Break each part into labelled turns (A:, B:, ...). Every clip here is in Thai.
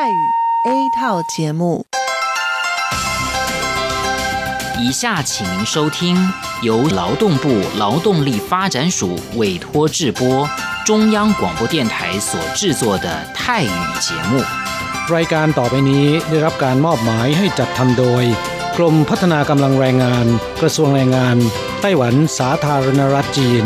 A: 泰语 A 套节目。
B: 以下请您收听由劳动部劳动力发展署委托制播，中央广播电台所制作的泰语节目。
C: รายการต่อไปนี้ได้รับการมอบหมายให้จัดทำโดย กรมพัฒนากำลังแรงงาน กระทรวงแรงงาน ไต้หวันสาธารณรัฐจีน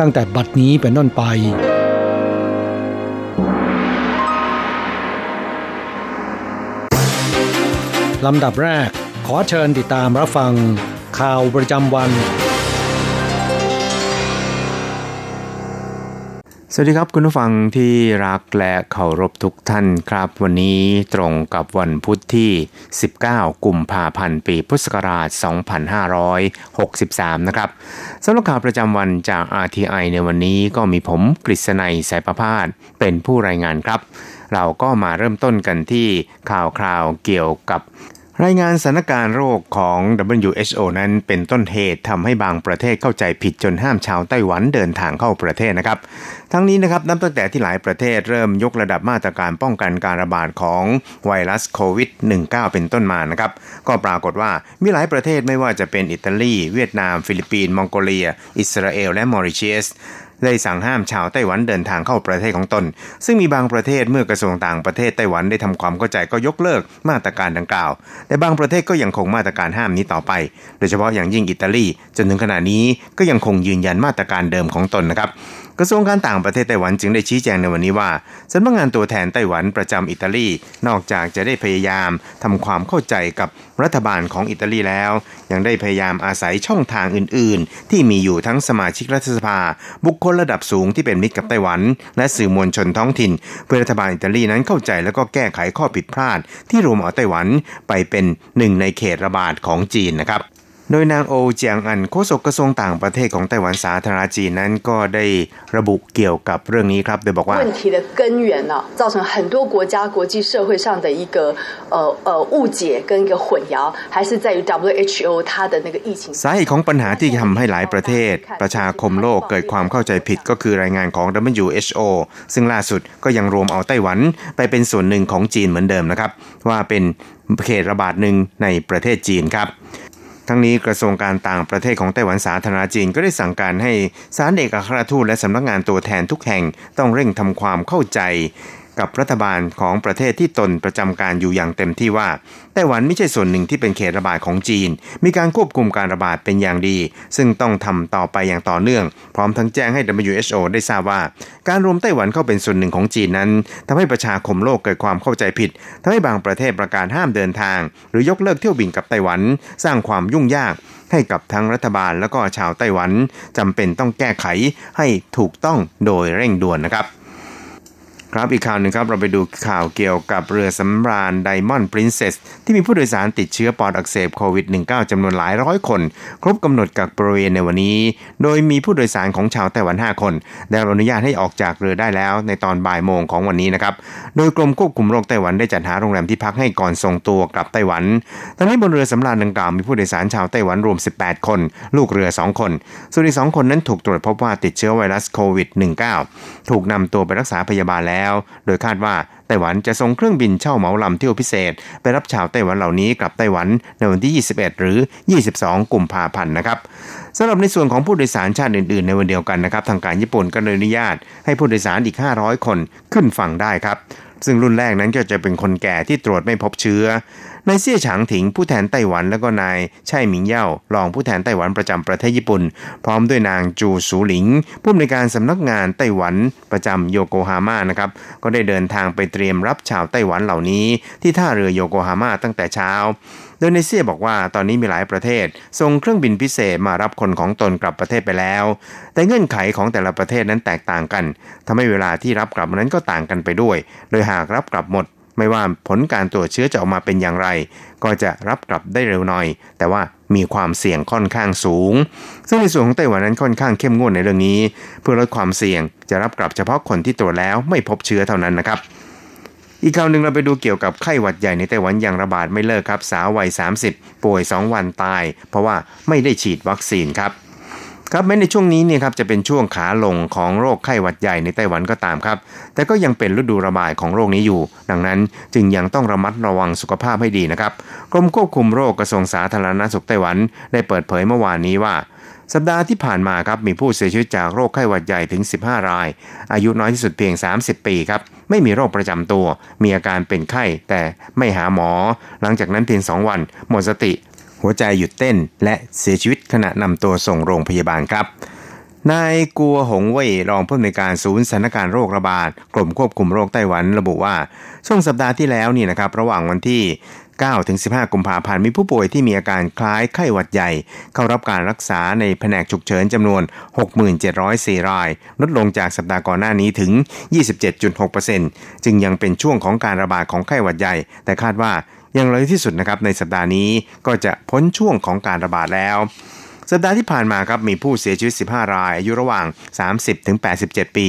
C: ตั้งแต่บัดนี้เป็นต้นไป ลำดับแรกขอเชิญติดตามรับฟังข่าวประจำวัน
D: สวัสดีครับคุณผู้ฟังที่รักและเคารพทุกท่านครับ วันนี้ตรงกับวันพุธที่ 19 กุมภาพันธ์ ปีพุทธศักราช 2563 นะครับสำหรับข่าวประจำวันจาก RTI ในวันนี้ก็มีผมกฤษณัยสายประพาสเป็นผู้รายงานครับ เราก็มาเริ่มต้นกันที่ข่าวคราวเกี่ยวกับ รายงานสถานการณ์โรคของ WHO นั้นเป็นต้นเหตุทำให้บางประเทศเข้าใจผิดจนห้ามชาวไต้หวันเดินทางเข้าประเทศนะครับ ทั้งนี้นะครับนับตั้งแต่ที่หลายประเทศเริ่มยกระดับมาตรการป้องกันการระบาดของไวรัสโควิด -19 เป็นต้นมานะครับ ก็ปรากฏว่ามีหลายประเทศไม่ว่าจะเป็นอิตาลี เวียดนาม ฟิลิปปินส์มองโกเลีย อิสราเอล และมอริเชียส ได้สั่งห้ามชาวไต้หวันเดินทางเข้าประเทศของตน ซึ่งมีบางประเทศเมื่อกระทรวงต่างประเทศไต้หวันได้ทำความเข้าใจก็ยกเลิกมาตรการดังกล่าว แต่บางประเทศก็ยังคงมาตรการห้ามนี้ต่อไป โดยเฉพาะอย่างยิ่งอิตาลีจนถึงขณะนี้ก็ยังคงยืนยันมาตรการเดิมของตนนะครับ กระทรวงการต่างประเทศไต้หวันจึงได้ชี้แจงในวันนี้ว่าสำนักงานตัวแทนไต้หวันประจำอิตาลี นอกจากจะได้พยายามทำความเข้าใจกับรัฐบาลของอิตาลีแล้ว ยังได้พยายามอาศัยช่องทางอื่น ๆ ที่มีอยู่ทั้งสมาชิกรัฐสภา บุคคลระดับสูงที่เป็นมิตรกับไต้หวัน และสื่อมวลชนท้องถิ่น เพื่อรัฐบาลอิตาลีนั้นเข้าใจแล้วก็แก้ไขข้อผิดพลาด ที่รวมเอาไต้หวันไปเป็นหนึ่งในเขตระบาดของจีนนะครับ โดยนางโอเจียงอันโฆษกกระทรวงต่างประเทศของไต้หวันสาธารณจีนนั้นก็ได้ระบุเกี่ยวกับเรื่องนี้ครับโดยบอกว่า
E: 问题的根源呢造成很多国家国际社会上的一个呃呃误解跟一个混淆还是在于 WHO 它的那个疫情
D: สาเหตุของปัญหาที่ทำให้หลายประเทศ ประชาคมโลกเกิดความเข้าใจผิดก็คือรายงานของ WHO ซึ่งล่าสุดก็ยังรวมเอาไต้หวันไปเป็นส่วนหนึ่งของจีนเหมือนเดิมนะครับว่าเป็นเขตระบาดหนึ่งในประเทศจีนครับ ทั้งนี้กระทรวงการต่างประเทศของไต้หวันสาธารณจีนก็ได้สั่งการให้สารเอกอัคราชทูตและสำนักงานตัวแทนทุกแห่งต้องเร่งทำความเข้าใจ กับรัฐบาลของประเทศที่ตนประจำการอยู่อย่างเต็มที่ว่าไต้หวันไม่ใช่ส่วนหนึ่งที่เป็นเขตระบาดของจีน มีการควบคุมการระบาดเป็นอย่างดี ซึ่งต้องทำต่อไปอย่างต่อเนื่อง พร้อมทั้งแจ้งให้ WHO ได้ทราบว่า การรวมไต้หวันเข้าเป็นส่วนหนึ่งของจีนนั้นทำให้ประชาคมโลกเกิดความเข้าใจผิดทำให้บางประเทศประกาศห้ามเดินทาง หรือยกเลิกเที่ยวบินกับไต้หวัน สร้างความยุ่งยากให้กับทั้งรัฐบาลแล้วก็ชาวไต้หวันจำเป็นต้องแก้ไขให้ถูกต้องโดยเร่งด่วนนะครับ ครับอีกข่าวหนึ่งครับเราไปดูข่าวเกี่ยวกับเรือสำราญไดมอนด์ปรินเซสที่มีผู้โดยสารติดเชื้อปอดอักเสบโควิด -19 จำนวนหลายร้อยคน ครบกำหนดกักบริเวณในวันนี้ โดยมีผู้โดยสารของชาวไต้หวัน 5 คน ได้รับอนุญาตให้ออกจากเรือได้แล้วในตอนบ่ายโมงของวันนี้นะครับ โดยกรมควบคุมโรคไต้หวันได้จัดหาโรงแรมที่พักให้ก่อนส่งตัวกลับไต้หวันตอนนี้บนเรือสำราญดังกล่าวมีผู้โดยสารชาวไต้หวันรวม 18 คน ลูกเรือ 2 คน ส่วนอีก2คนนั้นถูกตรวจพบว่าติดเชื้อไวรัสโควิด -19 ถูกนำตัวไปรักษาพยาบาลแล้วโดยคาดว่าไต้หวันจะส่งเครื่องบินเช่าเหมาลำเที่ยวพิเศษ ไปรับชาวไต้หวันเหล่านี้กลับไต้หวันในวันที่ 21 หรือ 22 กุมภาพันธ์นะครับสำหรับในส่วนของผู้โดยสารชาติอื่น ๆ ในวันเดียวกันนะครับทางการญี่ปุ่นก็อนุญาตให้ผู้โดยสารอีก 500 คนขึ้นฝั่งได้ครับ ซึ่งรุ่นแรกนั้นก็จะเป็นคนแก่ที่ตรวจไม่พบเชื้อนายเซี่ยฉางถิงผู้แทนไต้หวันแล้วก็นายไช่หมิงเย่ารองผู้แทนไต้หวันประจำประเทศญี่ปุ่น พร้อมด้วยนางจูสูหลิง ผู้อำนวยการสำนักงานไต้หวันประจำโยโกฮาม่านะครับก็ได้เดินทางไปเตรียมรับชาวไต้หวันเหล่านี้ ที่ท่าเรือโยโกฮาม่าตั้งแต่เช้า ดยในเซียบอกว่าตอนนี้มีหลายประเทศส่งเครื่องบินพิเศษมารับคนของตนกลับประเทศไปแล้ว แต่เงื่อนไขของแต่ละประเทศนั้นแตกต่างกันทำให้เวลาที่รับกลับนั้นก็ต่างกันไปด้วย โดยหากรับกลับหมด ไม่ว่าผลการตรวจเชื้อจะออกมาเป็นอย่างไร ก็จะรับกลับได้เร็วหน่อย แต่ว่ามีความเสี่ยงค่อนข้างสูง ซึ่งในส่วนของไต้หวันนั้นค่อนข้างเข้มงวดในเรื่องนี้ เพื่อลดความเสี่ยงจะรับกลับเฉพาะคนที่ตรวจแล้วไม่พบเชื้อเท่านั้นนะครับ อีกข่าวหนึ่งเราไปดูเกี่ยวกับไข้หวัดใหญ่ในไต้หวันอย่างระบาดไม่เลิกครับ สาววัย 30 ป่วย 2 วันตาย เพราะว่าไม่ได้ฉีดวัคซีนครับครับแม้ในช่วงนี้เนี่ยครับจะเป็นช่วงขาลงของโรคไข้หวัดใหญ่ในไต้หวันก็ตามครับ แต่ก็ยังเป็นฤดูระบาดของโรคนี้อยู่ ดังนั้นจึงยังต้องระมัดระวังสุขภาพให้ดีนะครับกรมควบคุมโรคกระทรวงสาธารณสุขไต้หวันได้เปิดเผยเมื่อวานนี้ว่า สัปดาห์ที่ผ่านมาครับมีผู้เสียชีวิตจากโรคไข้หวัดใหญ่ถึง 15 ราย อายุน้อยที่สุดเพียง 30 ปีครับ ไม่มีโรคประจำตัว มีอาการเป็นไข้แต่ไม่หาหมอ หลังจากนั้นเพียง 2 วัน หมดสติ หัวใจหยุดเต้น และเสียชีวิตขณะนำตัวส่งโรงพยาบาลครับนายกัวหงเว่ยรองผู้อำนวยการศูนย์สถานการณ์โรคระบาดกรมควบคุมโรคไต้หวันระบุว่า ช่วงสัปดาห์ที่แล้วนี่นะครับ ระหว่างวันที่ 9ถึง15 กุมภาพันธ์มีผู้ป่วยที่มีอาการคล้ายไข้หวัดใหญ่ เข้ารับการรักษาในแผนกฉุกเฉินจำนวน 6704 ราย ลดลงจากสัปดาห์ก่อนหน้านี้ถึง 27.6%จึงยังเป็นช่วงของการระบาดของไข้หวัดใหญ่ แต่คาดว่าอย่างไรที่สุดนะครับในสัปดาห์นี้ก็จะพ้นช่วงของการระบาดแล้ว สัปดาห์ที่ผ่านมาครับมีผู้เสียชีวิต 15 ราย อายุระหว่าง 30 ถึง 87 ปี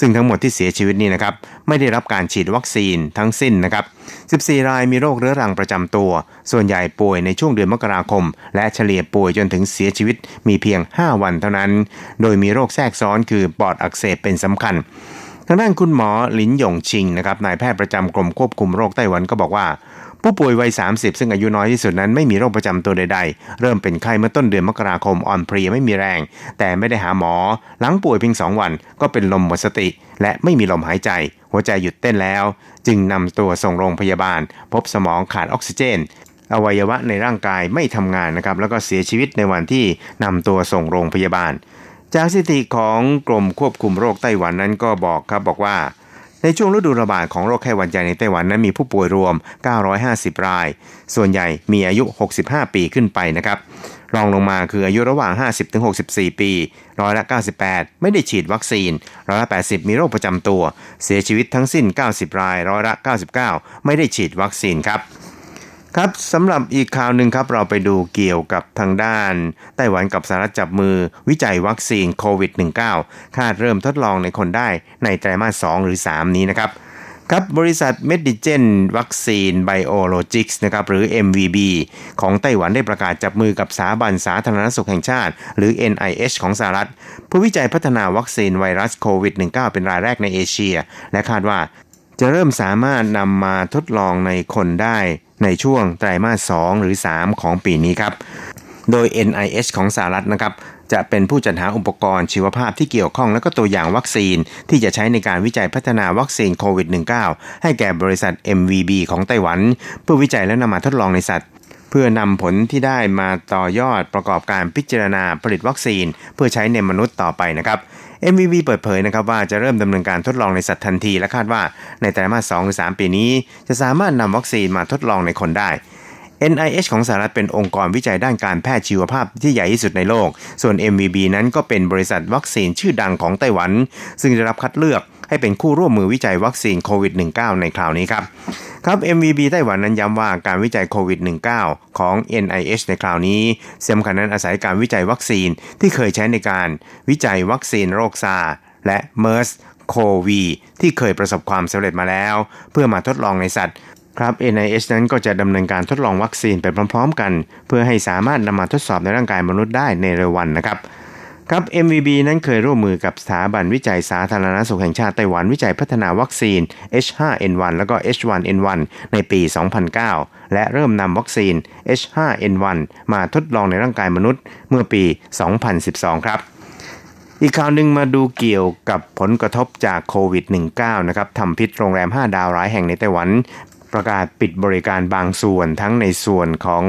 D: ซึ่งทั้งหมดที่เสียชีวิตนี่นะครับไม่ได้รับการฉีดวัคซีนทั้งสิ้นนะครับ 14 รายมีโรคเรื้อรังประจำตัว ส่วนใหญ่ป่วยในช่วงเดือนมกราคม และเฉลี่ยป่วยจนถึงเสียชีวิตมีเพียง 5 วันเท่านั้น โดยมีโรคแทรกซ้อนคือปอดอักเสบเป็นสำคัญทางด้านคุณหมอหลินหยงชิงนะครับนายแพทย์ประจำกรมควบคุมโรคไต้หวันก็บอกว่า ผู้ป่วยวัย 30 ซึ่งอายุน้อยที่สุดนั้นไม่มีโรคประจำตัวใดๆ เริ่มเป็นไข้เมื่อต้นเดือนมกราคมอ่อนเพลียไม่มีแรง แต่ไม่ได้หาหมอ หลังป่วยเพียง2วันก็เป็นลมหมดสติ และไม่มีลมหายใจ หัวใจหยุดเต้นแล้ว จึงนำตัวส่งโรงพยาบาล พบสมองขาดออกซิเจนอวัยวะในร่างกายไม่ทำงานนะครับ แล้วก็เสียชีวิตในวันที่นำตัวส่งโรงพยาบาล จากสถิติของกรมควบคุมโรคไต้หวันนั้นก็บอกครับบอกว่า ในช่วงฤดูระบาดของโรคไข้หวัดใหญ่ในไต้หวันนั้นมีผู้ป่วยรวม 950 ราย ส่วนใหญ่มีอายุ 65 ปีขึ้นไปนะครับ รองลงมาคืออายุระหว่าง 50-64 ปี ร้อยละ 98 ไม่ได้ฉีดวัคซีน ร้อยละ 80 มีโรคประจำตัว เสียชีวิตทั้งสิ้น 90 ราย ร้อยละ 99 ไม่ได้ฉีดวัคซีนครับ ครับสำหรับอีกข่าวหนึ่งครับเราไปดูเกี่ยวกับทางด้าน ไต้หวันกับสหรัฐจับมือวิจัยวัคซีนโควิด -19 คาดเริ่มทดลองในคนได้ในไตรมาส 2 หรือ 3 นี้นะครับครับบริษัท m e d i g e n วัคซีน Biologics นะครับหรือ MVB ของไต้หวันได้ประกาศจับมือกับสถาบันสาธารณสุขแห่งชาติ หรือ NIH ของสหรัฐเพื่อวิจัยพัฒนาวัคซีนไวรัสโควิด -19 เป็นรายแรกในเอเชีย และคาดว่าจะเริ่มสามารถนำมาทดลองในคนได้ ในช่วงไตรมาส 2 หรือ 3 ของปีนี้ครับ โดย NIH ของสหรัฐนะครับจะเป็นผู้จัดหาอุปกรณ์ชีวภาพที่เกี่ยวข้องและก็ตัวอย่างวัคซีน ที่จะใช้ในการวิจัยพัฒนาวัคซีนโควิด -19 ให้แก่บริษัท MVB ของไต้หวัน เพื่อวิจัยและนำมาทดลองในสัตว์ เพื่อนำผลที่ได้มาต่อยอดประกอบการพิจารณาผลิตวัคซีน เพื่อใช้ในมนุษย์ต่อไปนะครับ MVB เปิดเผยนะครับว่าจะเริ่มดำเนินการทดลองในสัตว์ทันที และคาดว่าในไตรมาส2หรือ3ปีนี้ จะสามารถนำวัคซีนมาทดลองในคนได้ NIH ของสหรัฐเป็นองค์กรวิจัยด้านการแพทย์ชีวภาพที่ใหญ่ที่สุดในโลก ส่วน MVB นั้นก็เป็นบริษัทวัคซีนชื่อดังของไต้หวัน ซึ่งได้รับคัดเลือก ให้เป็นคู่ร่วมมือวิจัยวัคซีนโควิด -19 ในคราวนี้ครับครับ MVB ไต้หวันนั้นย้ำว่าการวิจัยโควิด -19 ของ NIH ในคราวนี้สำคัญนั้นอาศัยการวิจัยวัคซีนที่เคยใช้ในการวิจัยวัคซีนโรคซาร์และ MERS โควีที่เคยประสบความสำเร็จมาแล้ว เพื่อมาทดลองในสัตว์ครับ NIH นั้นก็จะดำเนินการทดลองวัคซีนไปพร้อม ๆ กัน เพื่อให้สามารถนำมาทดสอบในร่างกายมนุษย์ได้ในเร็ววันนะครับ ครับ MVB นั้นเคยร่วมมือกับสถาบันวิจัยสาธารณสุขแห่งชาติไต้หวันวิจัยพัฒนาวัคซีน H5N1 แล้วก็ H1N1 ในปี 2009 และเริ่มนำวัคซีน H5N1 มาทดลองในร่างกายมนุษย์เมื่อปี 2012 ครับ อีกข่าวหนึ่งมาดูเกี่ยวกับผลกระทบจากโควิด -19 นะครับทำพิษโรงแรม 5 ดาวร้ายแห่งในไต้หวัน ประกาศปิดบริการบางส่วนทั้งในส่วนของ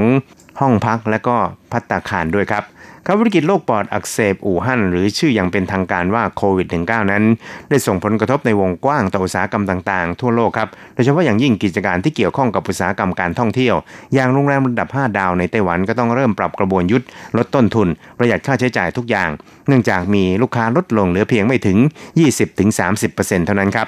D: ห้องพักและก็พัตตาคารด้วยครับ ครับวิกฤตโรคปอดอักเสบอู่ฮั่นหรือชื่ออย่างเป็นทางการว่าโควิด -19 นั้น ได้ส่งผลกระทบในวงกว้างต่ออุตสาหกรรมต่างๆ ทั่วโลกครับ โดยเฉพาะอย่างยิ่งกิจการที่เกี่ยวข้องกับอุตสาหกรรมการท่องเที่ยว อย่างโรงแรมระดับ 5 ดาวในไต้หวันก็ต้องเริ่มปรับกระบวนยุทธ์ลดต้นทุน ประหยัดค่าใช้จ่ายทุกอย่าง เนื่องจากมีลูกค้าลดลงเหลือเพียงไม่ถึง 20-30%เท่านั้นครับ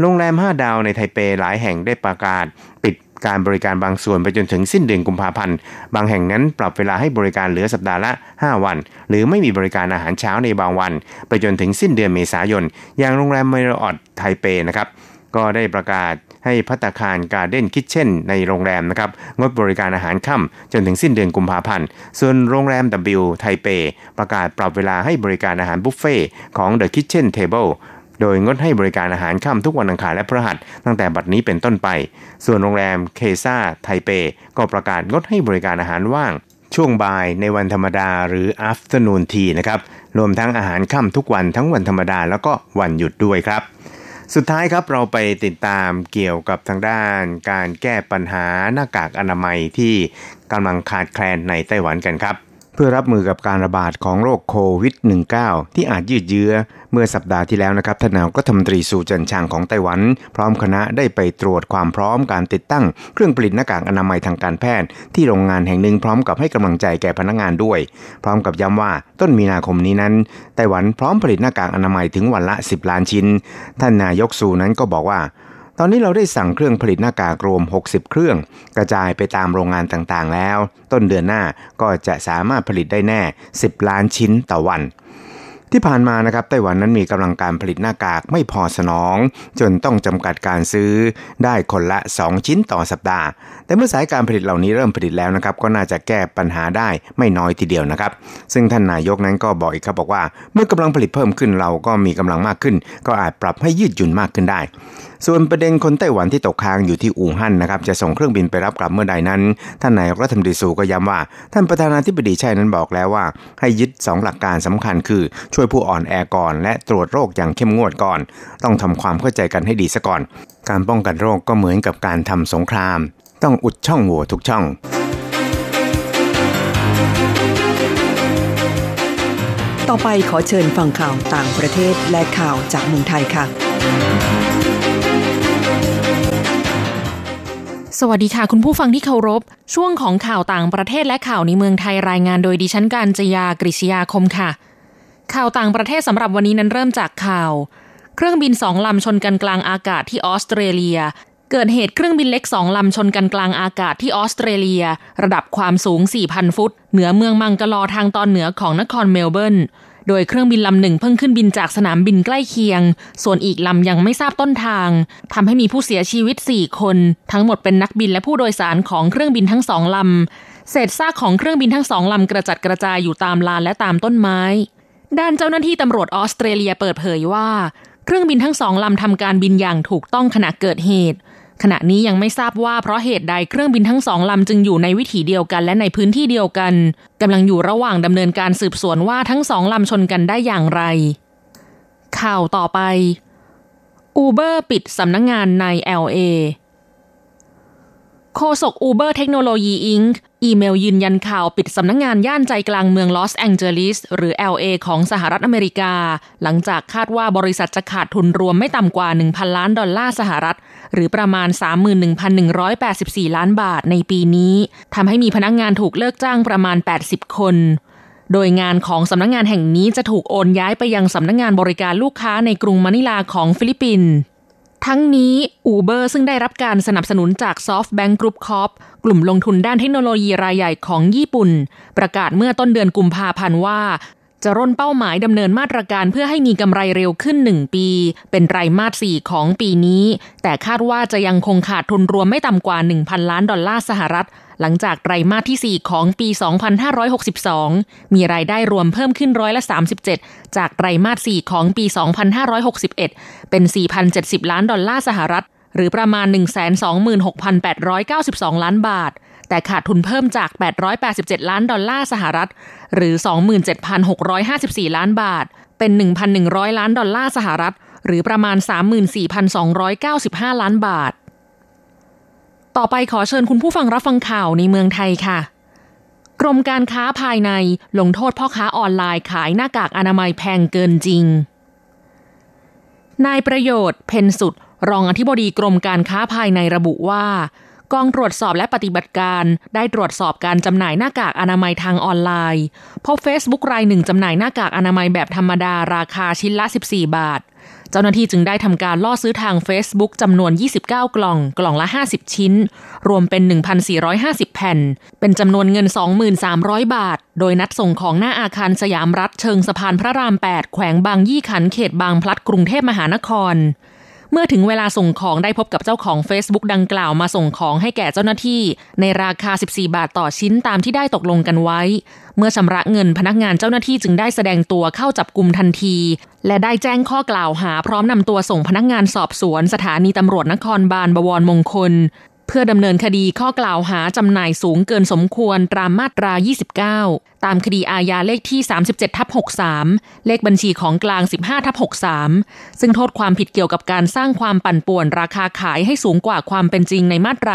D: โรงแรม 5 ดาวในไทเปหลายแห่งได้ประกาศ ปิด การบริการบางส่วนไปจนถึงสิ้นเดือนกุมภาพันธ์ บางแห่งนั้นปรับเวลาให้บริการเหลือสัปดาห์ละ 5 วัน หรือไม่มีบริการอาหารเช้าในบางวัน ไปจนถึงสิ้นเดือนเมษายน อย่างโรงแรม Marriott ไทเปนะครับก็ได้ประกาศให้ภัตตาคาร Garden Kitchen ในโรงแรมนะครับงดบริการอาหารค่ำจนถึงสิ้นเดือนกุมภาพันธ์ ส่วนโรงแรม W ไทเป ประกาศปรับเวลาให้บริการอาหารบุฟเฟ่ต์ของ The Kitchen Table โดยงดให้บริการอาหารค่ำทุกวันอังคารและพฤหัสตั้งแต่บัดนี้เป็นต้นไป ส่วนโรงแรมเคซ่าไทเป ก็ประกาศงดให้บริการอาหารว่างช่วงบ่ายในวันธรรมดาหรือ afternoon tea นะครับรวมทั้งอาหารค่ำทุกวันทั้งวันธรรมดาแล้วก็วันหยุดด้วยครับ สุดท้ายครับเราไปติดตามเกี่ยวกับทางด้านการแก้ปัญหาหน้ากากอนามัยที่กำลังขาดแคลนในไต้หวันกันครับ พื่อรับมือกับการระบาดของโรคโควิด -19 ที่อาจยืดเยื้อ เมื่อสัปดาห์ที่แล้วนะครับท่านนายกรัฐมนตรีสูจันชางของไต้หวัน พร้อมคณะได้ไปตรวจความพร้อมการติดตั้ง เครื่องผลิตหน้ากากอนามัยทางการแพทย์ ที่โรงงานแห่งหนึ่งพร้อมกับให้กำลังใจแก่พนักงานด้วย พร้อมกับย้ำว่าต้นมีนาคมนี้นั้น ไต้หวันพร้อมผลิตหน้ากากอนามัยถึงวันละ 10 ล้านชิ้น ท่านนายกสูนั้นก็บอกว่า ตอนนี้เราได้สั่งเครื่องผลิตหน้ากากรวม 60 เครื่อง กระจายไปตามโรงงานต่างๆ แล้ว ต้นเดือนหน้าก็จะสามารถผลิตได้แน่ 10 ล้านชิ้นต่อวัน ที่ผ่านมานะครับไต้หวันนั้นมีกำลังการผลิตหน้ากากไม่พอสนอง จนต้องจำกัดการซื้อได้คนละ 2 ชิ้นต่อสัปดาห์ แต่เมื่อสายการผลิตเหล่านี้เริ่มผลิตแล้วนะครับ ก็น่าจะแก้ปัญหาได้ไม่น้อยทีเดียวนะครับ ซึ่งท่านนายกนั้นก็บอกอีกครับบอกว่า เมื่อกำลังผลิตเพิ่มขึ้นเราก็มีกำลังมากขึ้น ก็อาจปรับให้ยืดหยุ่นมากขึ้นได้ ส่วนประเด็นคนไต้หวันที่ตกค้างอยู่ที่อู่ฮั่นนะครับจะส่งเครื่องบินไปรับกลับเมื่อใดนั้น ท่านนายรัฐมนตรีสูก็ย้ำว่า ท่านประธานาธิบดีชัยนั้นบอกแล้วว่า ให้ยึด 2 หลักการสำคัญคือ ช่วยผู้อ่อนแอก่อน และตรวจโรคอย่างเข้มงวดก่อน ต้องทำความเข้าใจกันให้ดีซะก่อน การป้องกันโรคก็เหมือนกับการทำสงคราม ต้องอุดช่องโหว่ทุกช่อง
F: ต่อไปขอเชิญฟังข่าวต่างประเทศและข่าวจากเมืองไทยค่ะ
G: สวัสดีค่ะ คุณผู้ฟังที่เคารพ ช่วงของข่าวต่างประเทศและข่าวในเมืองไทยรายงานโดยดิฉันการจยากริชยาคมค่ะ ข่าวต่างประเทศสำหรับวันนี้นั้นเริ่มจากข่าว เครื่องบินสองลำชนกันกลางอากาศที่ออสเตรเลีย เกิดเหตุเครื่องบินเล็กสองลำชนกันกลางอากาศที่ออสเตรเลีย ระดับความสูง 4,000 ฟุต เหนือเมืองมังกลอทางตอนเหนือของนครเมลเบิร์น โดยเครื่องบินลำหนึ่งเพิ่งขึ้นบินจากสนามบินใกล้เคียง ส่วนอีกลำยังไม่ทราบต้นทางทำให้มีผู้เสียชีวิต 4 คน ทั้งหมดเป็นนักบินและผู้โดยสารของเครื่องบินทั้งสองลำ เศษซากของเครื่องบินทั้งสองลำกระจัดกระจายอยู่ตามลานและตามต้นไม้ ด้านเจ้าหน้าที่ตำรวจออสเตรเลียเปิดเผยว่า เครื่องบินทั้งสองลำทำการบินอย่างถูกต้องขณะเกิดเหตุ ขณะนี้ยังไม่ทราบว่าเพราะเหตุใดเครื่องบินทั้งสองลำจึงอยู่ในวิถีเดียวกันและในพื้นที่เดียวกันกำลังอยู่ระหว่างดำเนินการสืบสวนว่าทั้งสองลำชนกันได้อย่างไร ข่าวต่อไป Uber ปิดสำนักงานใน LA โฆษก Uber เทคโนโลยีอิงอีเมลยืนยันข่าวปิดสำนักงานย่านใจกลางเมืองลอสแองเจลิสหรือ LA ของสหรัฐอเมริกา หลังจากคาดว่าบริษัทจะขาดทุนรวมไม่ต่ำกว่า 1,000 ล้านดอลลาร์สหรัฐ หรือประมาณ 31,184 ล้านบาทในปีนี้ทำให้มีพนักงานถูกเลิกจ้างประมาณ 80 คนโดยงานของสำนักงานแห่งนี้จะถูกโอนย้ายไปยังสำนักงานบริการลูกค้าในกรุงมะนิลาของฟิลิปปินส์ ทั้งนี้ Uber ซึ่งได้รับการสนับสนุนจาก SoftBank Group Corp กลุ่มลงทุนด้านเทคโนโลยีรายใหญ่ของญี่ปุ่น ประกาศเมื่อต้นเดือนกุมภาพันธ์ว่าจะร่นเป้าหมายดำเนินมาตรการเพื่อให้มีกำไรเร็วขึ้น 1 ปี เป็นไตรมาส 4 ของปีนี้ แต่คาดว่าจะยังคงขาดทุนรวมไม่ต่ำกว่า 1,000 ล้านดอลลาร์สหรัฐ หลังจากไตรมาสที่ 4 ของปี 2562 มีรายได้รวมเพิ่มขึ้นร้อยละ 37 จากไตรมาส 4 ของปี 2561 เป็น 4,070 ล้านดอลลาร์สหรัฐ หรือประมาณ 126,892 ล้านบาท แต่ขาดทุนเพิ่มจาก 887 ล้านดอลลาร์สหรัฐ หรือ 27,654 ล้านบาท เป็น 1,100 ล้านดอลลาร์สหรัฐ หรือประมาณ 34,295 ล้านบาท ต่อไปขอเชิญคุณผู้ฟังรับฟังข่าวในเมืองไทยค่ะ กรมการค้าภายในลงโทษพ่อค้าออนไลน์ขายหน้ากากอนามัยแพงเกินจริง นายประโยชน์ เพนสุด รองอธิบดีกรมการค้าภายในระบุว่ากองตรวจสอบและปฏิบัติการได้ตรวจสอบการจำหน่ายหน้ากากอนามัยทางออนไลน์ พบเฟซบุ๊กรายหนึ่งจำหน่ายหน้ากากอนามัยแบบธรรมดาราคาชิ้นละ 14 บาท เจ้าหน้าที่จึงได้ทำการล่อซื้อทาง Facebook จำนวน 29 กล่อง กล่องละ 50 ชิ้น รวมเป็น 1,450 แผ่น เป็นจำนวนเงิน 23,000 บาท โดยนัดส่งของหน้าอาคารสยามรัฐเชิงสะพานพระราม 8 แขวงบางยี่ขันเขตบางพลัดกรุงเทพมหานคร เมื่อถึงเวลาส่งของได้พบกับเจ้าของ Facebook ดังกล่าวมาส่งของให้แก่เจ้าหน้าที่ ในราคา 14 บาทต่อชิ้นตามที่ได้ตกลงกันไว้ เมื่อชำระเงินพนักงานเจ้าหน้าที่จึงได้แสดงตัวเข้าจับกลุ่มทันที และได้แจ้งข้อกล่าวหาพร้อมนำตัวส่งพนักงานสอบสวน สถานีตำรวจนครบาลบวรมงคล เพื่อดำเนินคดีข้อกล่าวหาจำหน่ายสูงเกินสมควรตามมาตรา 29 ตามคดีอาญาเลขที่ 37ทับ63 เลขบัญชีของกลาง 15ทับ63 ซึ่งโทษความผิดเกี่ยวกับการสร้างความปั่นป่วนราคาขายให้สูงกว่าความเป็นจริงในมาตรา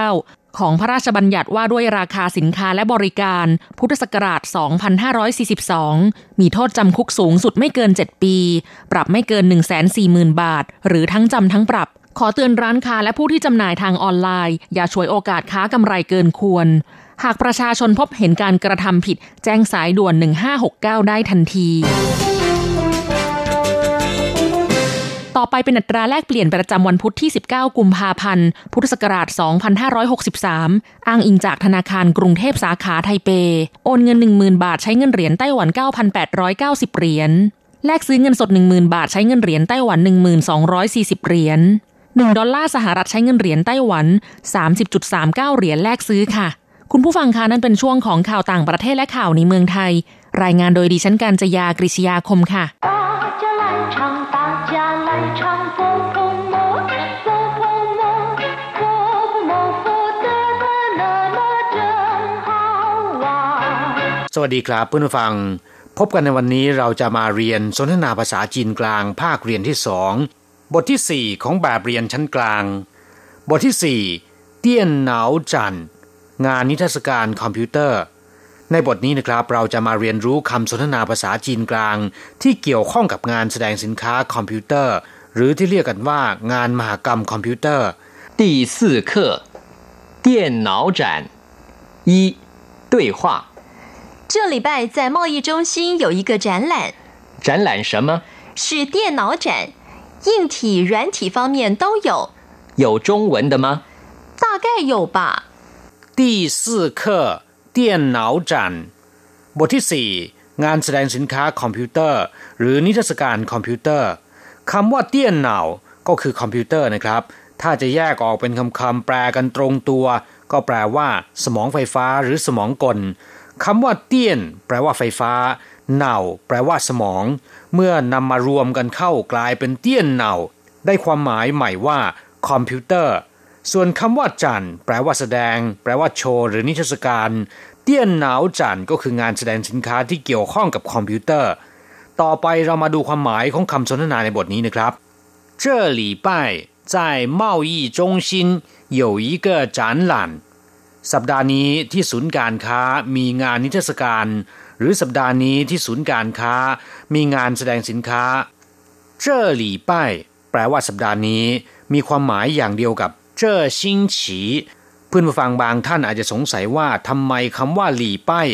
G: 29 ของพระราชบัญญัติว่าด้วยราคาสินค้าและบริการ พุทธศักราช 2542 มีโทษจำคุกสูงสุดไม่เกิน 7 ปี ปรับไม่เกิน 140,000 บาท หรือทั้งจำทั้งปรับ ขอเตือนร้านค้าและผู้ที่จำหน่ายทางออนไลน์ อย่าช่วยโอกาสค้ากำไรเกินควร หากประชาชนพบเห็นการกระทำผิด แจ้งสายด่วน 1569 ได้ทันทีต่อไปเป็นอัตราแลกเปลี่ยนประจำวันพุธที่ 19 กุมภาพันธ์ พุทธศักราช 2563 อ้างอิงจากธนาคารกรุงเทพสาขาไทเป โอนเงิน 10,000 บาทใช้เงินเหรียญไต้หวัน 9,890 เหรียญ แลกซื้อเงินสด 10,000 บาทใช้เงินเหรียญไต้หวัน 1240 เหรียญ 1 ดอลลาร์สหรัฐใช้เงินเหรียญไต้หวัน 30.39 เหรียญแลกซื้อค่ะ คุณผู้ฟังคะนั่นเป็นช่วงของข่าวต่างประเทศและข่าวในเมืองไทย รายงานโดยดิฉันการจยากริชยาคมค่ะ
H: สวัสดีครับเพื่อนผู้ฟัง พบกันในวันนี้เราจะมาเรียนสนทนาภาษาจีนกลางภาคเรียนที่สอง บทที่สี่ของแบบเรียนชั้นกลาง บทที่สี่เตี้ยนหนาวจันงานนิทรรศการคอมพิวเตอร์ ในบทนี้นะครับเราจะมาเรียนรู้คำสนทนาภาษาจีนกลาง ที่เกี่ยวข้องกับงานแสดงสินค้าคอมพิวเตอร์ หรือที่เรียกกันว่างานมหกรรมคอมพิวเตอร์
B: 第四课电脑展一对话
I: 这礼拜在贸易中心有一个展览，
B: 展览什么？
I: 是电脑展， 硬体、软体方面都有。
B: 有中文的吗？
I: 大概有吧。
H: 第四课电脑展บทที่สี่งานแสดงสินค้าคอมพิวเตอร์ หรือนิทรรศการคอมพิวเตอร์คำว่าเตี้ยนเหนาก็คือคอมพิวเตอร์นะครับ ถ้าจะแยกออกเป็นคำคำแปลกันตรงตัว ก็แปลว่า สมองไฟฟ้าหรือสมองกลคำว่าเตี้ยนแปลว่าไฟฟ้าเน่าแปลว่าสมอง เมื่อนำมารวมกันเข้ากลายเป็นเตี้ยนเน่าได้ความหมายใหม่ว่าคอมพิวเตอร์ ส่วนคำว่าจันแปลว่าแสดง แปลว่าโชว์หรือนิทรรศการ เตี้ยนหนาวจันก็คืองานแสดงสินค้าที่เกี่ยวข้องกับคอมพิวเตอร์ ต่อไปเรามาดูความหมายของคำสนทนาในบทนี้นะครับ这礼拜在贸易中心有一个展览สัปดาห์นี้ที่ศูนย์การค้ามีงานนิทรรศการ หรือสัปดาห์นี้ที่ศูนย์การค้ามีงานแสดงสินค้า เจ้อหลี่ป้ายแปลว่าสัปดาห์นี้ มีความหมายอย่างเดียวกับเจ้อชิงฉีเพื่อนผู้ฟังบางท่านอาจจะสงสัยว่าทำไมคำว่าหลี่ป้าย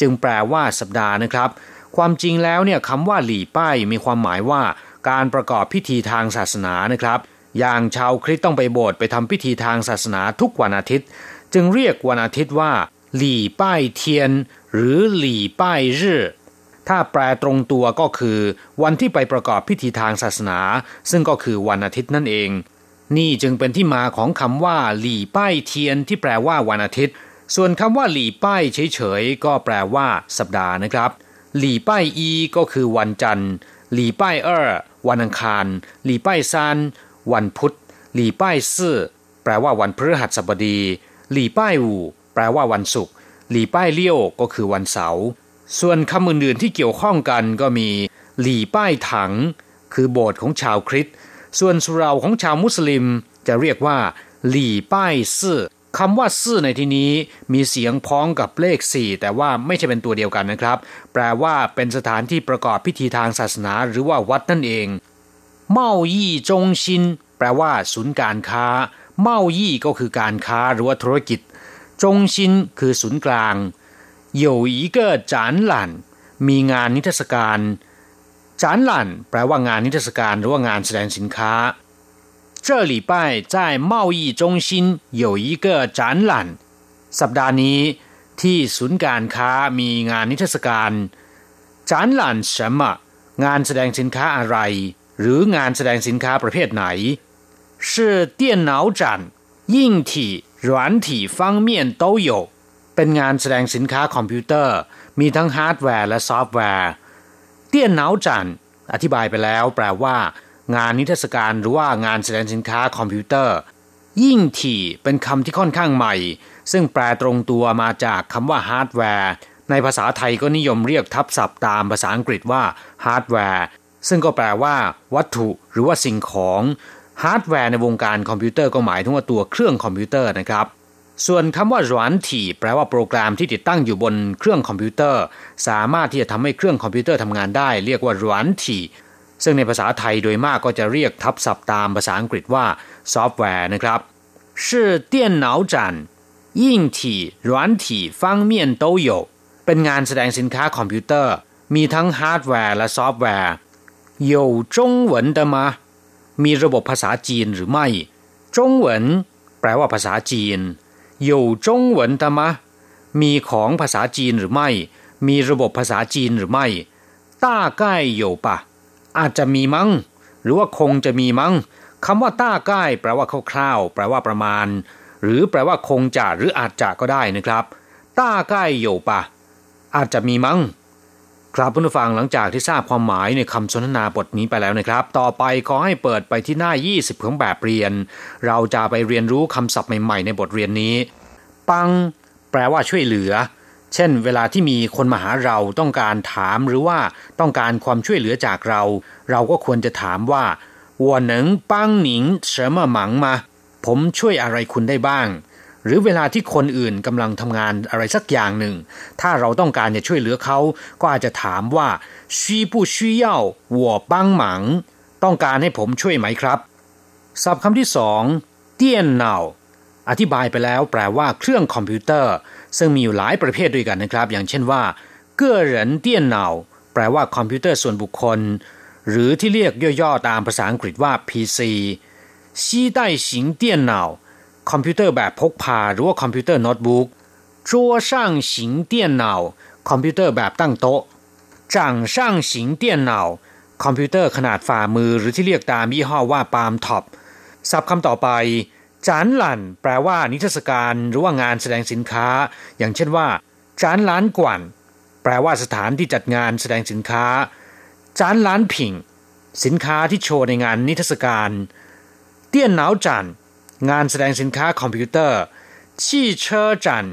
H: จึงแปลว่าสัปดาห์นะครับ ความจริงแล้วเนี่ยคำว่าหลี่ป้ายมีความหมายว่าการประกอบพิธีทางศาสนานะครับ อย่างชาวคริสต์ต้องไปโบสถ์ไปทำพิธีทางศาสนาทุกวันอาทิตย์ จึงเรียกวันอาทิตย์ว่า หลี่ป้ายเทียน หรือหลี่ป้ายรื่ถ้าแปลตรงตัวก็คือ วันที่ไปประกอบพิธีทางศาสนา ซึ่งก็คือวันอาทิตย์นั่นเอง นี่จึงเป็นที่มาของคำว่า หลี่ป้ายเทียนที่แปลว่าวันอาทิตย์ ส่วนคำว่าหลี่ป้ายเฉยๆก็แปลว่า สัปดาห์นะครับ หลี่ป้ายอีก็คือวันจันทร์ หลี่ป้ายเออวันอังคาร หลี่ป้ายซานวันพุธ หลี่ป้ายซื่อแปลว่าวันพฤหัสบดี หลี่ป้ายอูแปลว่าวันศุกร์ หลี่ป้ายเลี้ยวก็คือวันเสาร์ส่วนคำอื่นๆที่เกี่ยวข้องกันก็มีหลี่ป้ายถัง คือโบสถ์ของชาวคริสต์ส่วนสุราของชาวมุสลิมจะเรียกว่าหลี่ป้ายซื่อคำว่าซื่อในที่นี้มีเสียงพ้องกับเลขสี่แต่ว่าไม่ใช่เป็นตัวเดียวกันนะครับ แปลว่าเป็นสถานที่ประกอบพิธีทางศาสนาหรือว่าวัดนั่นเองเมายี่จงชินแปลว่า ศูนย์การค้า เมายี่ก็คือการค้าหรือว่าธุรกิจ จงชินคือศูนย์กลาง有一个展览มีงานนิทรรศการ展览แปลว่างานนิทรรศการหรือว่างานแสดงสินค้า这礼拜在贸易中心有一个展览สัปดาห์นี้ที่ศูนย์การค้ามีงานนิทรรศการ展览什么งานแสดงสินค้าอะไร หรืองานแสดงสินค้าประเภทไหน是电脑展硬体 软体方面都有เป็นงานแสดงสินค้าคอมพิวเตอร์ มีทั้งฮาร์ดแวร์และซอฟต์แวร์เตี้ยนหนาวจันอธิบายไปแล้วแปลว่า งานนิทรรศการหรือว่างานแสดงสินค้าคอมพิวเตอร์ ยิ่งถี่เป็นคำที่ค่อนข้างใหม่ ซึ่งแปลตรงตัวมาจากคำว่าฮาร์ดแวร์ในภาษาไทยก็นิยมเรียกทับศัพท์ตามภาษาอังกฤษว่าฮาร์ดแวร์ซึ่งก็แปลว่า วัตถุหรือว่าสิ่งของ ฮาร์ดแวร์ในวงการคอมพิวเตอร์ก็หมายถึงว่าตัวเครื่องคอมพิวเตอร์นะครับ ส่วนคำว่าหรวนถี่แปลว่าโปรแกรมที่ติดตั้งอยู่บนเครื่องคอมพิวเตอร์ สามารถที่จะทำให้เครื่องคอมพิวเตอร์ทำงานได้ เรียกว่าหรวนถี่ซึ่งในภาษาไทยโดยมากก็จะเรียกทับศัพท์ตามภาษาอังกฤษว่าซอฟต์แวร์นะครับ是电脑展硬体软体方面都有เป็นงานแสดงสินค้าคอมพิวเตอร์ มีทั้งฮาร์ดแวร์และซอฟต์แวร์有中文的吗 มีระบบภาษาจีนหรือไม่จงเหวินแปลว่าภาษาจีนอยู่จงเหวินธรรมะ มีของภาษาจีนหรือไม่ มีระบบภาษาจีนหรือไม่ต้าใกล้อยู่ปะ อาจจะมีมั้ง หรือว่าคงจะมีมั้งคำว่าต้าใกล้แปลว่าคร่าวๆแปลว่าประมาณ หรือแปลว่าคงจะหรืออาจจะก็ได้นะครับ ต้าใกล้อยู่ปะ อาจจะมีมั้ง ครับผู้ฟังหลังจากที่ทราบความหมายในคำสนทนาบทนี้ไปแล้วนะครับ ต่อไปขอให้เปิดไปที่หน้า 20 ของแบบเรียน เราจะไปเรียนรู้คำศัพท์ใหม่ ๆ ในบทเรียนนี้ ปัง แปลว่าช่วยเหลือ เช่น เวลาที่มีคนมาหาเราต้องการถามหรือว่าต้องการความช่วยเหลือจากเรา เราก็ควรจะถามว่าวัวหนึ่งปังหนิงเฉมอหมังมา ผมช่วยอะไรคุณได้บ้าง หรือเวลาที่คนอื่นกำลังทำงานอะไรสักอย่างหนึ่ง ถ้าเราต้องการจะช่วยเหลือเขา ก็อาจจะถามว่า需不需要我幫忙 ต้องการให้ผมช่วยไหมครับศัพท์คำที่สอง電腦 อธิบายไปแล้วแปลว่าเครื่องคอมพิวเตอร์ ซึ่งมีอยู่หลายประเภทด้วยกันนะครับ อย่างเช่นว่า個人電腦 แปลว่าคอมพิวเตอร์ส่วนบุคคล หรือที่เรียกย่อๆตามภาษาอังกฤษว่า PC 攜帶型電腦 คอมพิวเตอร์แบบพกพาหรือว่าคอมพิวเตอร์โน้ตบุ๊ก桌上型電腦คอมพิวเตอร์แบบตั้งโต๊ะ掌上型電腦คอมพิวเตอร์ขนาดฝ่ามือหรือที่เรียกตามยี่ห้อว่า palmtop ศัพท์คำต่อไป展覽แปลว่านิทรรศการหรือว่างานแสดงสินค้า อย่างเช่นว่า展覽館แปลว่าสถานที่จัดงานแสดงสินค้า展覽品 สินค้าที่โชว์ในงานนิทรรศการ 電腦展 งานแสดงสินค้าคอมพิวเตอร์汽車展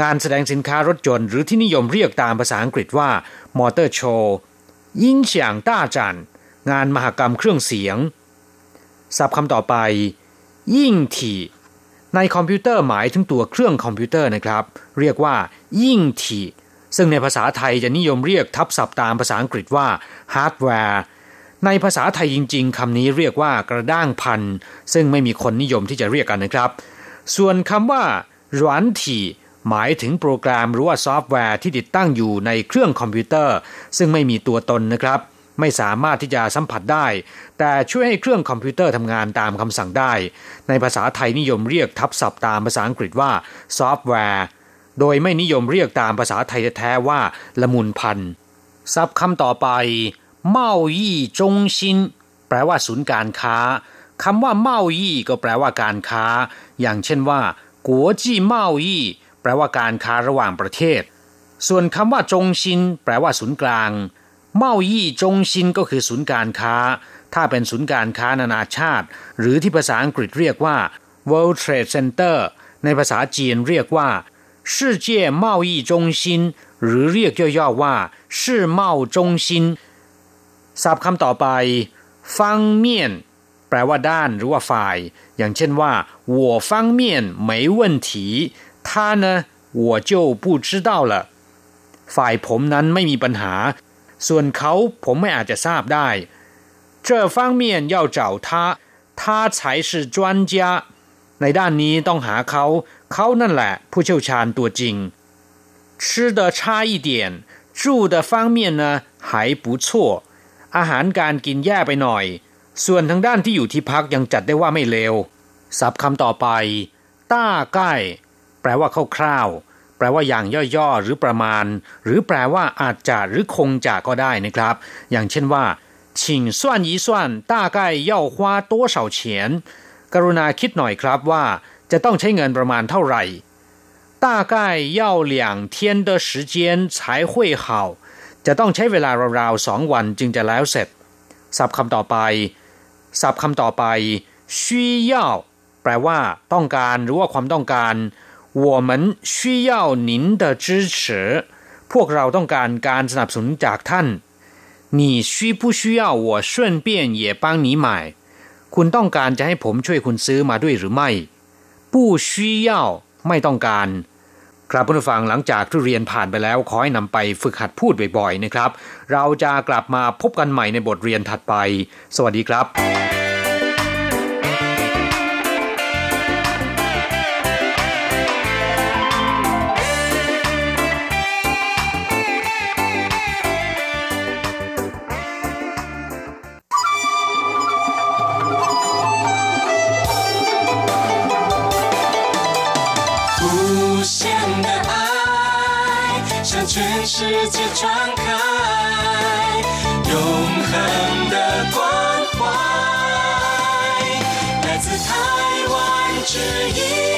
H: งานแสดงสินค้ารถยนต์หรือที่นิยมเรียกตามภาษาอังกฤษว่ามอเตอร์โชว์音響大展งานมหกรรมเครื่องเสียงศัพท์คำต่อไป 硬體ในคอมพิวเตอร์หมายถึงตัวเครื่องคอมพิวเตอร์นะครับ เรียกว่า 硬體ซึ่งในภาษาไทยจะนิยมเรียกทับศัพท์ตามภาษาอังกฤษว่าฮาร์ดแวร์ ในภาษาไทยจริง ๆคำนี้เรียกว่ากระด้างภัณฑ์ ซึ่งไม่มีคนนิยมที่จะเรียกกันนะครับ ส่วนคำว่า軟體หมายถึงโปรแกรมหรือว่าซอฟต์แวร์ที่ติดตั้งอยู่ในเครื่องคอมพิวเตอร์ ซึ่งไม่มีตัวตนนะครับ ไม่สามารถที่จะสัมผัสได้ แต่ช่วยให้เครื่องคอมพิวเตอร์ทำงานตามคำสั่งได้ ในภาษาไทยนิยมเรียกทับศัพท์ตามภาษาอังกฤษว่าซอฟต์แวร์ โดยไม่นิยมเรียกตามภาษาไทยแท้ว่าละมุนพันศัพท์คำต่อไป เมายี่จงชินแปลว่าศูนย์การค้าคำว่าเมายี่ก็แปลว่าการค้า อย่างเช่นว่ากัวจีเมายี่แปลว่าการค้าระหว่างประเทศ ส่วนคำว่าจงชินแปลว่าศูนย์กลางเมายี่จงชินก็คือศูนย์การค้า ถ้าเป็นศูนย์การค้านานาชาติ หรือที่ภาษาอังกฤษเรียกว่า World Trade Center ในภาษาจีนเรียกว่า世界贸易中心หรือเรียกย่อๆว่า世贸中心 ศัพท์คำต่อไปฟังเมียนแปลว่าด้านหรือว่าฝ่าย อย่างเช่นว่า我方面没问题他呢我就不知道了ฝ่ายผมนั้นไม่มีปัญหา ส่วนเขาผมไม่อาจจะทราบได้这方面要找他他才是专家ในด้านนี้ต้องหาเขา เขานั่นแหละ ผู้เชี่ยวชาญตัวจริง吃的差一点住的方面呢还不错 อาหารการกินแย่ไปหน่อย ส่วนทางด้านที่อยู่ที่พักยังจัดได้ว่าไม่เลวศัพท์คำต่อไป ต้าใกล้ แปลว่าคร่าวๆแปลว่าอย่างย่อๆหรือประมาณ หรือแปลว่าอาจจะหรือคงจะก็ได้นะครับ อย่างเช่นว่า请算一算大概要花多少钱กรุณาคิดหน่อยครับว่า จะต้องใช้เงินประมาณเท่าไหร่大概要两天的时间才会好 จะต้องใช้เวลาราวๆสองวันจึงจะแล้วเสร็จศัพท์คำต่อไปศัพท์คำต่อไป需要แปลว่า ต้องการหรือว่าความต้องการ我们需要您的支持พวกเราต้องการการสนับสนุนจากท่าน你需不需要我顺便也帮你买คุณต้องการจะให้ผมช่วยคุณซื้อมาด้วยหรือไม่不需要ไม่ต้องการ ครับผู้ฟังหลังจากที่เรียนผ่านไปแล้วขอให้นำไปฝึกหัดพูดบ่อยๆนะครับ เราจะกลับมาพบกันใหม่ในบทเรียนถัดไป สวัสดีครับ
J: 世界传开，永恒的关怀，来自台湾之音。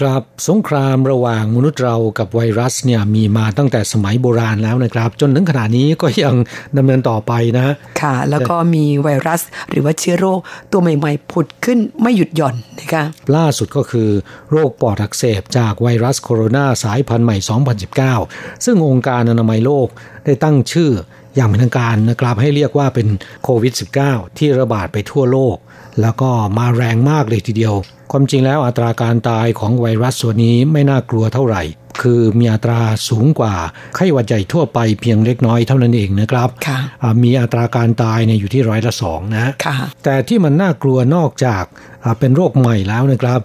C: ครับสงครามระหว่างมนุษย์เรากับไวรัสเนี่ยมีมาตั้งแต่สมัยโบราณแล้วนะครับ จนถึงขณะนี้ก็ยังดำเนินต่อไปนะ
F: ค่ะ แล้วก็มีไวรัสหรือว่าเชื้อโรคตัวใหม่ๆผุดขึ้นไม่หยุดหย่อนนะคะ
C: ล่าสุดก็คือโรคปอดอักเสบจากไวรัสโคโรนาสายพันธุ์ใหม่ 2019 ซึ่งองค์การอนามัยโลกได้ตั้งชื่ออย่างเป็นทางการนะครับให้เรียกว่าเป็นโควิด -19 ที่ระบาดไปทั่วโลก แล้วก็มาแรงมากเลยทีเดียว ความจริงแล้วอัตราการตายของไวรัสตัวนี้ไม่น่ากลัวเท่าไหร่ คือมีอัตราสูงกว่าไข้หวัดใหญ่ทั่วไปเพียงเล็กน้อยเท่านั้นเองนะครับ
F: ค่ะ
C: อ่ามีอัตราการตายเนี่ยอยู่ที่ร้อยละสองนะ
F: ค่ะ
C: แต่ที่มันน่ากลัวนอกจากอ่าเป็นโรคใหม่แล้วนะครับ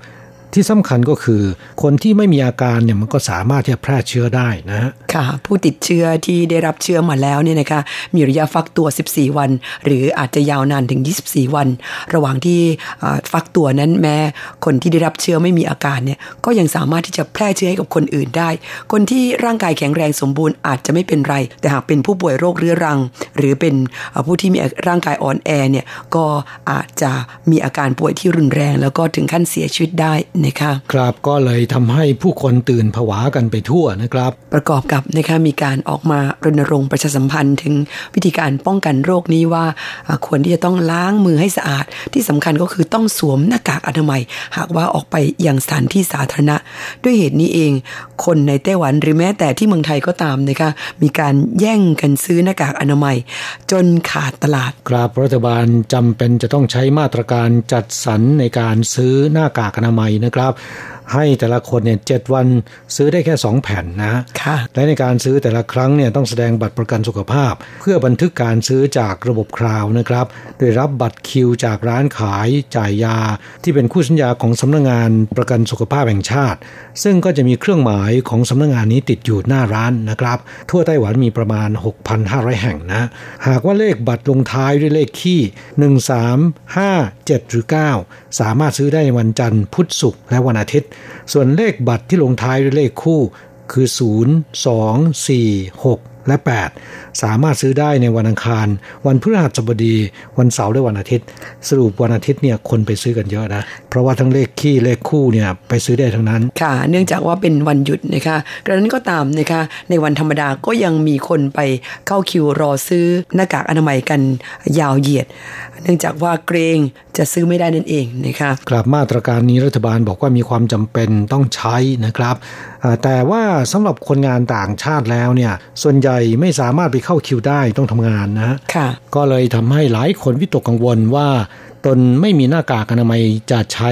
C: ที่สำคัญก็คือ คนที่ไม่มีอาการเนี่ยมันก็สามารถที่จะแพร่เชื้อได้นะฮะ
F: ค่ะ ผู้ติดเชื้อที่ได้รับเชื้อมาแล้วเนี่ยนะคะมีระยะฟักตัว 14 วัน หรืออาจจะยาวนานถึง 24 วัน ระหว่างที่ฟักตัวนั้นแม้คนที่ได้รับเชื้อไม่มีอาการเนี่ยก็ยังสามารถที่จะแพร่เชื้อให้กับคนอื่นได้ คนที่ร่างกายแข็งแรงสมบูรณ์อาจจะไม่เป็นไร แต่หากเป็นผู้ป่วยโรคเรื้อรัง หรือเป็นผู้ที่มีร่างกายอ่อนแอเนี่ยก็อาจจะมีอาการป่วยที่รุนแรง แล้วก็ถึงขั้นเสียชีวิตได้นะคะ
C: ครับก็เลยทำให้ผู้คนตื่นผวากันไปทั่วนะครับ
F: ประกอบกับนะคะมีการออกมารณรงค์ประชาสัมพันธ์ถึงวิธีการป้องกันโรคนี้ว่าอ่าควรที่จะต้องล้างมือให้สะอาด ที่สำคัญก็คือต้องสวมหน้ากากอนามัย หากว่าออกไปยังสถานที่สาธารณะ ด้วยเหตุนี้เอง คนในไต้หวันหรือแม้แต่ที่เมืองไทยก็ตามนะคะมีการแย่งกันซื้อหน้ากากอนามัย จนขาดตลาด
C: ครับรัฐบาลจำเป็นจะต้องใช้มาตรการจัดสรรในการซื้อหน้ากากอนามัยนะครับ ให้แต่ละคนเนี่ยเจ็ดวันซื้อได้แค่2แผ่นนะ
F: ค่ะ
C: และในการซื้อแต่ละครั้งเนี่ยต้องแสดงบัตรประกันสุขภาพ เพื่อบันทึกการซื้อจากระบบคราวนะครับโดยรับบัตรคิวจากร้านขายจ่ายยา ที่เป็นคู่สัญญาของสำนักงานประกันสุขภาพแห่งชาติ ซึ่งก็จะมีเครื่องหมายของสำนักงานนี้ติดอยู่หน้าร้านนะครับ ทั่วไต้หวันมีประมาณ 6,500 แห่งนะ หากว่าเลขบัตรลงท้ายด้วยเลขคี่1 3 5 7 หรือ 9 สามารถซื้อได้ในวันจันทร์พุธศุกร์และวันอาทิตย์ส่วนเลขบัตรที่ลงท้ายด้วยเลขคู่คือ 0 2 4 6 และ 8 สามารถซื้อได้ในวันอังคาร วันพฤหัสบดี วันเสาร์และวันอาทิตย์ สรุปวันอาทิตย์เนี่ยคนไปซื้อกันเยอะนะ เพราะว่าทั้งเลขคี่เลขคู่เนี่ยไปซื้อได้ทั้งนั้น
F: ค่ะ เนื่องจากว่าเป็นวันหยุดนะคะกระนั้นก็ตามนะคะในวันธรรมดาก็ยังมีคนไปเข้าคิวรอซื้อหน้ากากอนามัยกันยาวเหยียด เนื่องจากว่าเกรงจะซื้อไม่ได้นั่นเองนะคะ
C: กลับมาตรการนี้รัฐบาลบอกว่ามีความจำเป็นต้องใช้นะครับอ่า แต่ว่าสำหรับคนงานต่างชาติแล้วเนี่ย ส่วนใหญ่ไม่สามารถไปเข้าคิวได้ต้องทำงานนะ
F: ค่ะ
C: ก็เลยทำให้หลายคนวิตกกังวลว่าตนไม่มีหน้ากากอนามัยจะใช้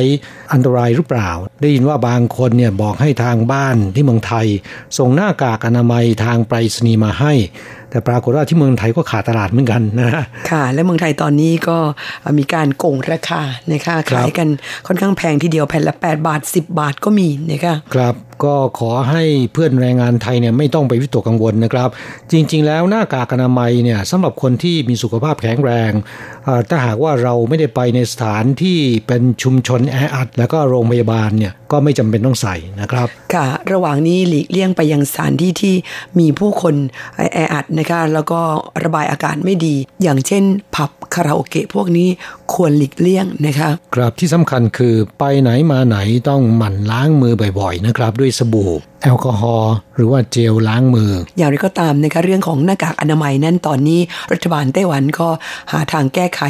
C: อันตรายหรือเปล่า ได้ยินว่าบางคนเนี่ยบอกให้ทางบ้านที่เมืองไทย ส่งหน้ากากอนามัยทางไปรษณีย์มาให้ แต่ปรากฏว่าที่เมืองไทยก็ขาดตลาดเหมือนกันนะ
F: ค่ะ และเมืองไทยตอนนี้ก็มีการโกงราคานะคะ
C: ครับ
F: ขายกันค่อนข้างแพงทีเดียวแผ่นละ 8 บาท 10 บาทก็มีนะคะ
C: ครับ ก็ขอให้เพื่อนแรงงานไทยเนี่ยไม่ต้องไปวิตกกังวลนะครับ จริง ๆ แล้วหน้ากากอนามัยเนี่ยสำหรับคนที่มีสุขภาพแข็งแรงอ่าถ้าหากว่าเราไม่ได้ไปในสถานที่เป็นชุมชนแออัด แล้วก็โรงพยาบาลเนี่ยก็ไม่จำเป็นต้องใส่นะครับ
F: ค่ะ ระหว่างนี้หลีกเลี่ยงไปยังสถานที่ที่มีผู้คนแออัดนะคะแล้วก็ระบายอากาศไม่ดี อย่างเช่น ผับคาราโอเกะพวกนี้ควรหลีกเลี่ยงนะคะ
C: ครับที่สำคัญคือไปไหนมาไหนต้องหมั่นล้างมือบ่อยๆนะครับด้วยสบู่ แอลกอฮอล์หรือว่าเจลล้างมือ
F: อย่างไรก็ตามนะคะเรื่องของหน้ากากอนามัยนั้นตอนนี้รัฐบาลไต้หวันก็หาทางแก้ไข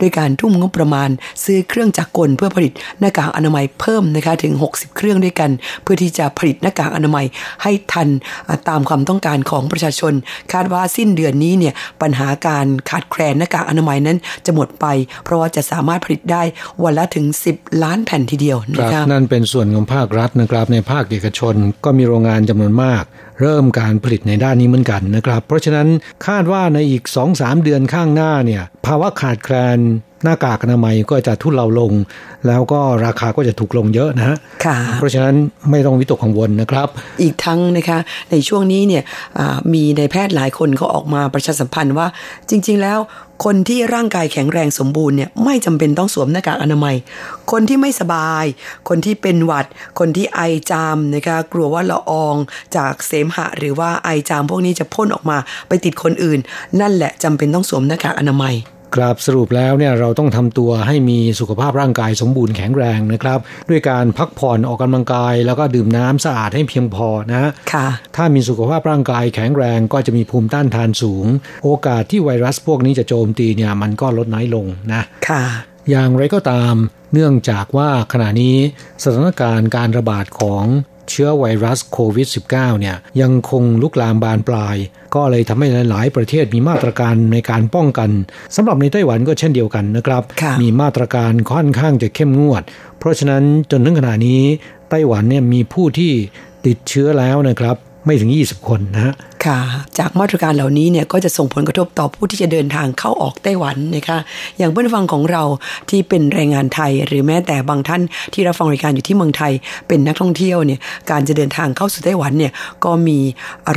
F: ด้วยการทุ่มงบประมาณ ซื้อเครื่องจักรกลเพื่อผลิตหน้ากากอนามัยเพิ่มนะคะถึง 60 เครื่องด้วยกัน เพื่อที่จะผลิตหน้ากากอนามัยให้ทันอ่าตามความต้องการของประชาชน คาดว่าสิ้นเดือนนี้เนี่ยปัญหาการขาดแคลนหน้ากากอนามัยนั้นจะหมดไป เพราะว่าจะสามารถผลิตได้วันละถึง 10 ล้านแผ่นทีเดียว
C: ค
F: นะ
C: รับ
F: คะ
C: นั่นเป็นส่วนของภาครัฐนะครับในภาคเอกชนก็มีโรงงานจำนวนมาก เริ่มการผลิตในด้านนี้เหมือนกันนะครับ เพราะฉะนั้นคาดว่าในอีก 2-3 เดือนข้างหน้าเนี่ยภาวะขาดแคลนหน้ากากอนามัยก็จะทุเลาลง แล้วก็ราคาก็จะถูกลงเยอะนะฮะ
F: ค่ะ
C: เพราะฉะนั้นไม่ต้องวิตกกังวลนะครับ
F: อีกทั้งนะคะในช่วงนี้เนี่ยอ่ามีในายแพทย์หลายคนก็ออกมาประชาสัมพันธ์ว่าจริง ๆ แล้ว คนที่ร่างกายแข็งแรงสมบูรณ์เนี่ยไม่จำเป็นต้องสวมหน้ากากอนามัย คนที่ไม่สบาย คนที่เป็นหวัด คนที่ไอจามนะคะกลัวว่าละอองจากเสมหะ หรือว่าไอจามพวกนี้จะพ่นออกมาไปติดคนอื่น นั่นแหละจำเป็นต้องสวมหน้ากากอนามัย
C: ครับสรุปแล้วเนี่ยเราต้องทำตัวให้มีสุขภาพร่างกายสมบูรณ์แข็งแรงนะครับ ด้วยการพักผ่อนออกกำลังกาย แล้วก็ดื่มน้ำสะอาดให้เพียงพอนะ
F: ค่ะ
C: ถ้ามีสุขภาพร่างกายแข็งแรงก็จะมีภูมิต้านทานสูง โอกาสที่ไวรัสพวกนี้จะโจมตีเนี่ยมันก็ลดน้อยลงนะ
F: ค่ะ
C: อย่างไรก็ตาม เนื่องจากว่าขณะนี้สถานการณ์การระบาดของ เชื้อไวรัสโควิด -19 เนี่ยยังคงลุกลามบานปลาย ก็เลยทำให้หลาย ๆ ประเทศมีมาตรการในการป้องกันสำหรับในไต้หวันก็เช่นเดียวกันนะครับ
F: ค่ะ
C: มีมาตรการค่อนข้างจะเข้มงวด เพราะฉะนั้นจนถึงขณะนี้ไต้หวันเนี่ยมีผู้ที่ติดเชื้อแล้วนะครับ ไม่ถึง 20 คนนะฮะ
F: ค่ะ จากมาตรการเหล่านี้เนี่ยก็จะส่งผลกระทบต่อผู้ที่จะเดินทางเข้าออกไต้หวันนะคะอย่างเพื่อนฟังของเราที่เป็นแรงงานไทย หรือแม้แต่บางท่านที่รับฟังรายการอยู่ที่เมืองไทย เป็นนักท่องเที่ยวเนี่ยการจะเดินทางเข้าสู่ไต้หวันเนี่ยก็มี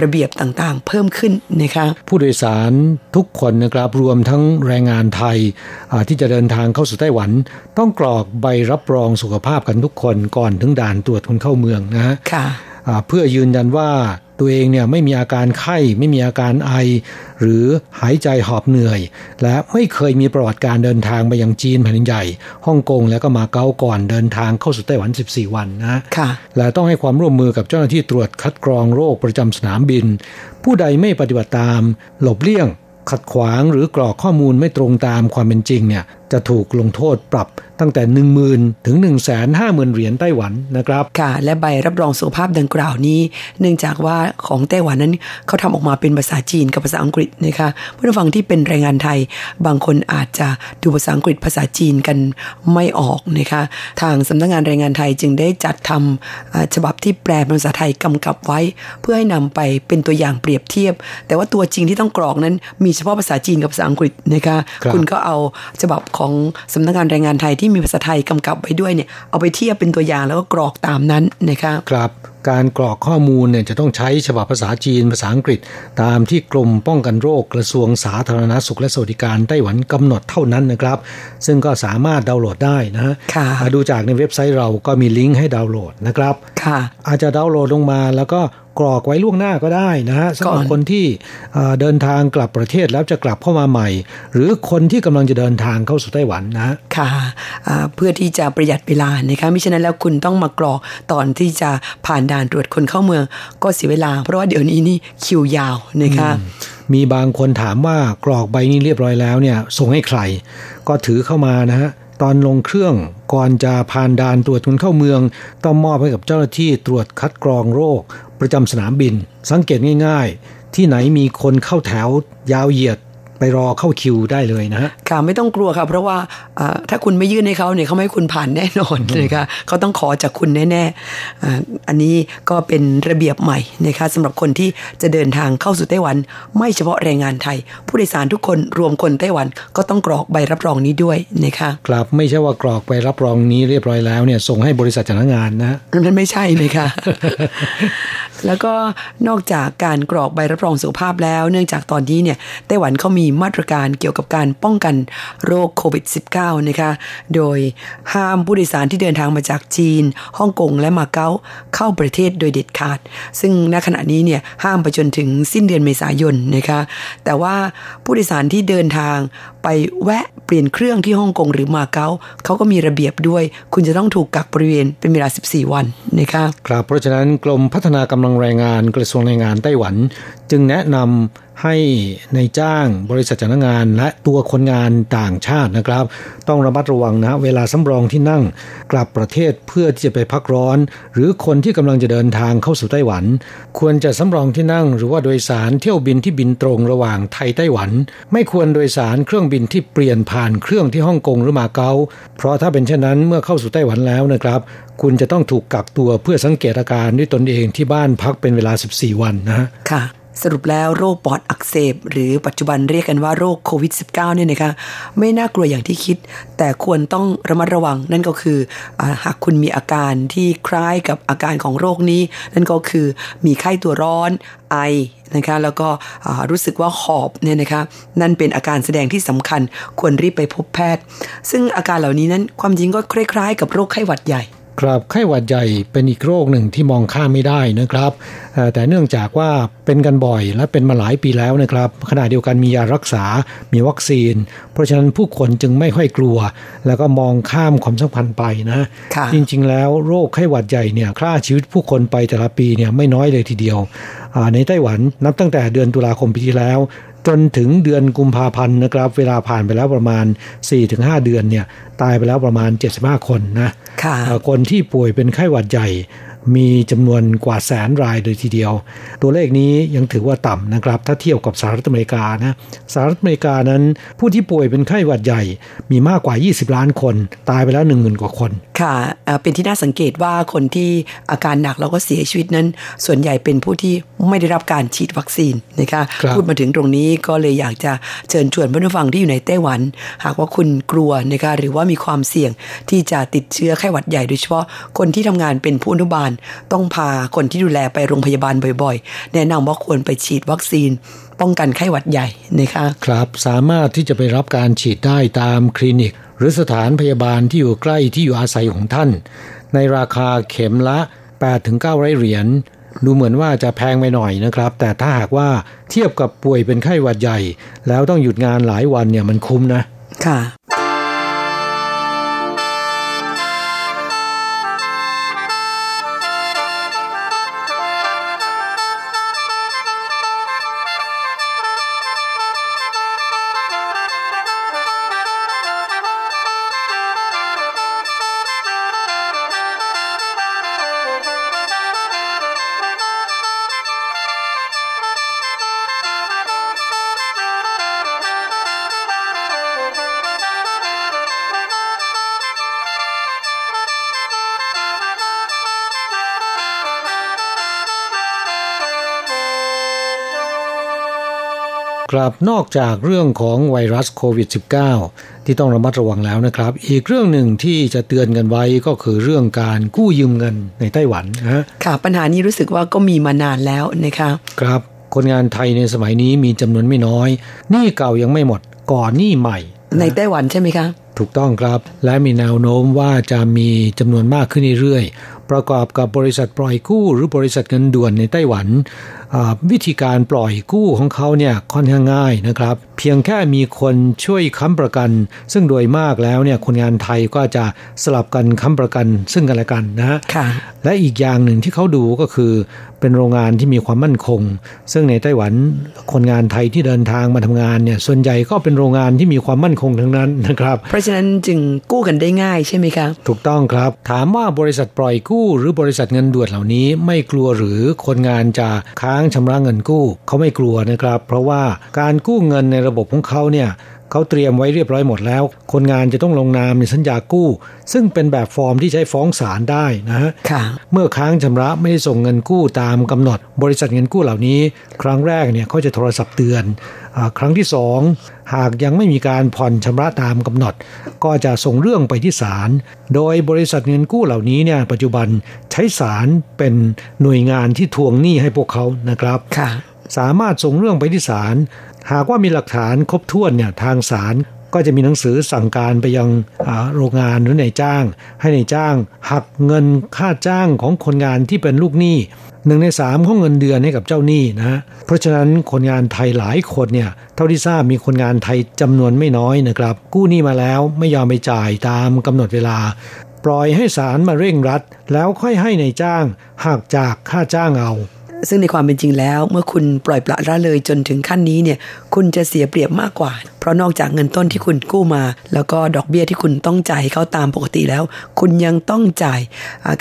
F: ระเบียบต่างๆ เพิ่มขึ้นนะคะ
C: ผู้โดยสารทุกคนนะครับรวมทั้งแรงงานไทยอ่าที่จะเดินทางเข้าสู่ไต้หวัน ต้องกรอกใบรับรองสุขภาพกันทุกคนก่อนถึงด่านตรวจคนเข้าเมืองนะฮะ
F: ค่ะ
C: อ่า เพื่อยืนยันว่าตัวเองเนี่ยไม่มีอาการไข้ ไม่มีอาการไอ หรือหายใจหอบเหนื่อย และไม่เคยมีประวัติการเดินทางไปยังจีนแผ่นดินใหญ่ฮ่องกงแล้วก็มาเก๊าก่อนเดินทางเข้าสู่ไต้หวัน 14 วันนะ
F: ค่ะ
C: และต้องให้ความร่วมมือกับเจ้าหน้าที่ตรวจคัดกรองโรคประจำสนามบิน ผู้ใดไม่ปฏิบัติตาม หลบเลี่ยง ขัดขวางหรือกรอกข้อมูลไม่ตรงตามความเป็นจริงเนี่ยจะถูกลงโทษปรับ ตั้งแต่ 10,000ถึง 150,000 เหรียญไต้หวันนะครับ
F: ค่ะและใบรับรองสุขภาพดังกล่าวนี้ เนื่องจากว่าของไต้หวันนั้นเขาทำออกมาเป็นภาษาจีนกับภาษาอังกฤษนะคะเพื่อนฟังที่เป็นแรงงานไทย บางคนอาจจะดูภาษาอังกฤษภาษาจีนกันไม่ออกนะคะทางสำนักงานแรงงานไทยจึงได้จัดทำอ่าฉบับที่แปลเป็นภาษาไทยกำกับไว้ เพื่อให้นำไปเป็นตัวอย่างเปรียบเทียบ แต่ว่าตัวจริงที่ต้องกรอกนั้น มีเฉพาะภาษาจีนกับภาษาอังกฤษนะคะ
C: ครับ
F: ณก็เอาฉบับของสำนักงานแรงงานไทยที่มีภาษาไทยกำกับไว้ด้วยเนี่ยเอาไปเทียบเป็นตัวอย่างแล้วก็กรอกตามนั้นนะคะ
C: ครับการกรอกข้อมูลเนี่ยจะต้องใช้ฉบับภาษาจีนภาษาอังกฤษ ตามที่กรมป้องกันโรคกระทรวงสาธารณสุขและสวัสดิการไต้หวันกำหนดเท่านั้นนะครับ ซึ่งก็สามารถดาวน์โหลดได้นะฮะ
F: ค่ะ
C: อ่าดูจากในเว็บไซต์เราก็มีลิงก์ให้ดาวน์โหลดนะครับ
F: ค่ะ
C: อาจจะดาวน์โหลดลงมาแล้วก็ กรอกไว้ล่วงหน้าก็ได้นะฮะสำหรับ
F: ก่อน
C: คนที่เอ่อเดินทางกลับประเทศแล้วจะกลับเข้ามาใหม่ หรือคนที่กำลังจะเดินทางเข้าสู่ไต้หวันนะฮะ
F: ค่ะอ่าเพื่อที่จะประหยัดเวลานะคะมิฉะนั้นแล้วคุณต้องมากรอกตอนที่จะผ่านด่านตรวจคนเข้าเมืองก็เสียเวลา เพราะว่าเดี๋ยวนี้นี่คิวยาวนะคะ
C: มีบางคนถามว่ากรอกใบนี้เรียบร้อยแล้วเนี่ยส่งให้ใคร ก็ถือเข้ามานะฮะตอนลงเครื่องก่อนจะผ่านด่านตรวจคนเข้าเมือง ต้องมอบให้กับเจ้าหน้าที่ตรวจคัดกรองโรค ประจำสนามบิน สังเกตง่าย ๆ ที่ไหนมีคนเข้าแถวยาวเหยียดไปรอเข้าคิวได้เลยนะฮะ
F: ค่ะไม่ต้องกลัวค่ะเพราะว่าอ่าถ้าคุณไม่ยื่นให้เขาเนี่ยเขาไม่ให้คุณผ่านแน่นอนนะคะเขาต้องขอจากคุณแน่ๆอ่าอันนี้ก็เป็นระเบียบใหม่นะคะสำหรับคนที่จะเดินทางเข้าสู่ไต้หวัน ไม่เฉพาะแรงงานไทย ผู้โดยสารทุกคนรวมคนไต้หวันก็ต้องกรอกใบรับรองนี้ด้วยนะคะ
C: ครับไม่ใช่ว่ากรอกไปรับรองนี้เรียบร้อยแล้วเนี่ยส่งให้บริษัทจ้างงานนะ
F: นั่นไม่ใช่เลยค่ะ แล้วก็นอกจากการกรอกใบรับรองสุขภาพแล้ว เนื่องจากตอนนี้เนี่ยไต้หวันเขามีมาตรการเกี่ยวกับการป้องกันโรคโควิด -19 นะคะโดยห้ามผู้โดยสารที่เดินทางมาจากจีนฮ่องกงและมาเก๊าเข้าประเทศโดยเด็ดขาด ซึ่งณขณะนี้เนี่ยห้ามไปจนถึงสิ้นเดือนเมษายนนะคะแต่ว่าผู้โดยสารที่เดินทางไปแวะเปลี่ยนเครื่องที่ฮ่องกงหรือมาเก๊าเขาก็มีระเบียบด้วย คุณจะต้องถูกกักบริเวณเป็นเวลา 14 วันนะคะ
C: ครับเพราะฉะนั้นกรมพัฒนากำลังแรงงานกระทรวงแรงงานไต้หวัน จึงแนะนำให้ในจ้างบริษัทจ้างงานและตัวคนงานต่างชาตินะครับ ต้องระมัดระวังนะเวลาสำรองที่นั่งกลับประเทศเพื่อที่จะไปพักร้อน หรือคนที่กำลังจะเดินทางเข้าสู่ไต้หวัน ควรจะสำรองที่นั่ง หรือว่าโดยสารเที่ยวบินที่บินตรงระหว่างไทยไต้หวัน ไม่ควรโดยสารเครื่องบินที่เปลี่ยนผ่านเครื่องที่ฮ่องกงหรือมาเก๊าเพราะถ้าเป็นเช่นนั้นเมื่อเข้าสู่ไต้หวันแล้วนะครับ คุณจะต้องถูกกักตัวเพื่อสังเกตอาการด้วยตนเองที่บ้านพักเป็นเวลา 14 วันนะฮะ
F: ค่ะสรุปแล้วโรคปอดอักเสบ หรือปัจจุบันเรียกกันว่าโรคโควิด -19 เนี่ยนะคะไม่น่ากลัวอย่างที่คิด แต่ควรต้องระมัดระวังนั่นก็คืออหากคุณมีอาการที่คล้ายกับอาการของโรคนี้ นั่นก็คือมีไข้ตัวร้อนไอนะคะแล้วก็รู้สึกว่าหอบเนี่ยนะคะนั่นเป็นอาการแสดงที่สำคัญควรรีบไปพบแพทย์ ซึ่งอาการเหล่านี้นั้นความจริงก็คล้ายๆ กับโรคไข้หวัดใหญ่
C: ครับไข้หวัดใหญ่เป็นอีกโรคหนึ่งที่มองข้ามไม่ได้นะครับเอ่อแต่เนื่องจากว่าเป็นกันบ่อยและเป็นมาหลายปีแล้วนะครับขณะเดียวกันมียารักษา มีวัคซีน เพราะฉะนั้นผู้คนจึงไม่ค่อยกลัว แล้วก็มองข้ามความสัมพันธ์ไปนะ
F: ค่ะ
C: จริง ๆ แล้วโรคไข้หวัดใหญ่เนี่ยฆ่าชีวิตผู้คนไปแต่ละปีเนี่ยไม่น้อยเลยทีเดียวอ่าในไต้หวันนับตั้งแต่เดือนตุลาคมปีที่แล้วจนถึงเดือนกุมภาพันธ์นะครับ เวลาผ่านไปแล้วประมาณ 4-5 เดือนเนี่ย ตายไปแล้วประมาณ 75 คนนะ
F: ค
C: คนที่ป่วยเป็นไข้หวัดใหญ่มีจำนวนกว่าแสนรายเลยทีเดียว ตัวเลขนี้ยังถือว่าต่ำนะครับ ถ้าเทียบกับสหรัฐอเมริกานะสหรัฐอเมริกานั้น ผู้ที่ป่วยเป็นไข้หวัดใหญ่ มีมากกว่า 20 ล้านคน ตายไปแล้ว 1 0,000 กว่าคน
F: ค่ะเอ่อเป็นที่น่าสังเกตว่าคนที่อาการหนักแล้วก็เสียชีวิตนั้น ส่วนใหญ่เป็นผู้ที่ไม่ได้รับการฉีดวัคซีนนะคะ
C: ครับ
F: พูดมาถึงตรงนี้ก็เลยอยากจะเชิญชวนผู้ฟังที่อยู่ในไต้หวัน หากว่าคุณกลัวนะคะหรือว่ามีความเสี่ยงที่จะติดเชื้อไข้หวัดใหญ่โดยเฉพาะคนที่ทำงานเป็นผู้อนุบาล ต้องพาคนที่ดูแลไปโรงพยาบาลบ่อยๆ แนะนำว่าควรไปฉีดวัคซีนป้องกันไข้หวัดใหญ่นะคะ
C: ครับสามารถที่จะไปรับการฉีดได้ตามคลินิกห รือสถานพยาบาลที่อยู่ใกล้ที่อยู่อาศัยของท่าน ในราคาเข็มละ 8-900เหรียญดูเหมือนว่าจะแพงไปหน่อยนะครับ แต่ถ้าหากว่าเทียบกับป่วยเป็นไข้หวัดใหญ่ แล้วต้องหยุดงานหลายวันเนี่ยมันคุ้มนะ
F: ค่ะ
C: ครับนอกจากเรื่องของไวรัสโควิด -19 ที่ต้องระมัดระวังแล้วนะครับ อีกเรื่องหนึ่งที่จะเตือนกันไว้ก็คือเรื่องการกู้ยืมเงินในไต้หวันนะฮะ
F: ค่ะปัญหานี้รู้สึกว่าก็มีมานานแล้วนะคะ
C: ครับคนงานไทยในสมัยนี้มีจำนวนไม่น้อยหนี้เก่ายังไม่หมดก่อนหนี้ใหม่
F: ในไต้หวันใช่ไหมคะ
C: ถูกต้องครับ และมีแนวโน้มว่าจะมีจำนวนมากขึ้นเรื่อยๆ ประกอบกับบริษัทปล่อยกู้ หรือบริษัทเงินด่วนในไต้หวันอ่าวิธีการปล่อยกู้ของเขาเนี่ยค่อนข้างง่ายนะครับ เพียงแค่มีคนช่วยค้ำประกัน ซึ่งโดยมากแล้วเนี่ยคนงานไทยก็จะสลับกันค้ำประกัน ซึ่งกันและกันนะฮะ
F: ค่ะ
C: และอีกอย่างหนึ่งที่เขาดูก็คือเป็นโรงงานที่มีความมั่นคง ซึ่งในไต้หวันคนงานไทยที่เดินทางมาทำงานเนี่ยส่วนใหญ่ก็เป็นโรงงานที่มีความมั่นคงทั้งนั้นนะครับ
F: เพราะฉะนั้นจึงกู้กันได้ง่ายใช่ไหมครับ
C: ถูกต้องครับ ถามว่าบริษัทปล่อยกู้ หรือบริษัทเงินด่วนเหล่านี้ไม่กลัวหรือคนงานจะค้างชำระเงินกู้ เขาไม่กลัวนะครับ เพราะว่าการกู้เงินในระบบของเขาเนี่ย เขาเตรียมไว้เรียบร้อยหมดแล้ว คนงานจะต้องลงนามในสัญญากู้ ซึ่งเป็นแบบฟอร์มที่ใช้ฟ้องศาลได้นะฮะ
F: ค่ะ
C: เมื่อค้างชำระไม่ได้ส่งเงินกู้ตามกำหนด บริษัทเงินกู้เหล่านี้ ครั้งแรกเนี่ยเขาจะโทรศัพท์เตือนอาครั้งที่สองหากยังไม่มีการผ่อนชำระตามกำหนด ก็จะส่งเรื่องไปที่ศาลโดยบริษัทเงินกู้เหล่านี้เนี่ยปัจจุบันใช้ศาลเป็นหน่วยงานที่ทวงหนี้ให้พวกเขานะครับ
F: ค่ะ
C: สามารถส่งเรื่องไปที่ศาล หากว่ามีหลักฐานครบถ้วนเนี่ยทางศาลก็จะมีหนังสือสั่งการไปยังโรงงานหรือนายจ้าง ให้ในายจ้าง หักเงินค่าจ้างของคนงานที่เป็นลูกหนี้หนึ่งในสามของเงินเดือนให้กับเจ้าหนี้นะฮะเพราะฉะนั้นคนงานไทยหลายคนเนี่ยเท่าที่ทราบมีคนงานไทยจำนวนไม่น้อยนะครับ กู้หนี้มาแล้วไม่ยอมไปจ่ายตามกำหนดเวลา ปล่อยให้ศาลมาเร่งรัด แล้วค่อยให้ในายจ้างหักจากค่าจ้างเอา
F: ซึ่งในความเป็นจริงแล้ว เมื่อคุณปล่อยปละละเลยจนถึงขั้นนี้เนี่ย คุณจะเสียเปรียบมากกว่า เพราะนอกจากเงินต้นที่คุณกู้มา แล้วก็ดอกเบี้ยที่คุณต้องจ่ายเขาตามปกติแล้ว คุณยังต้องจ่าย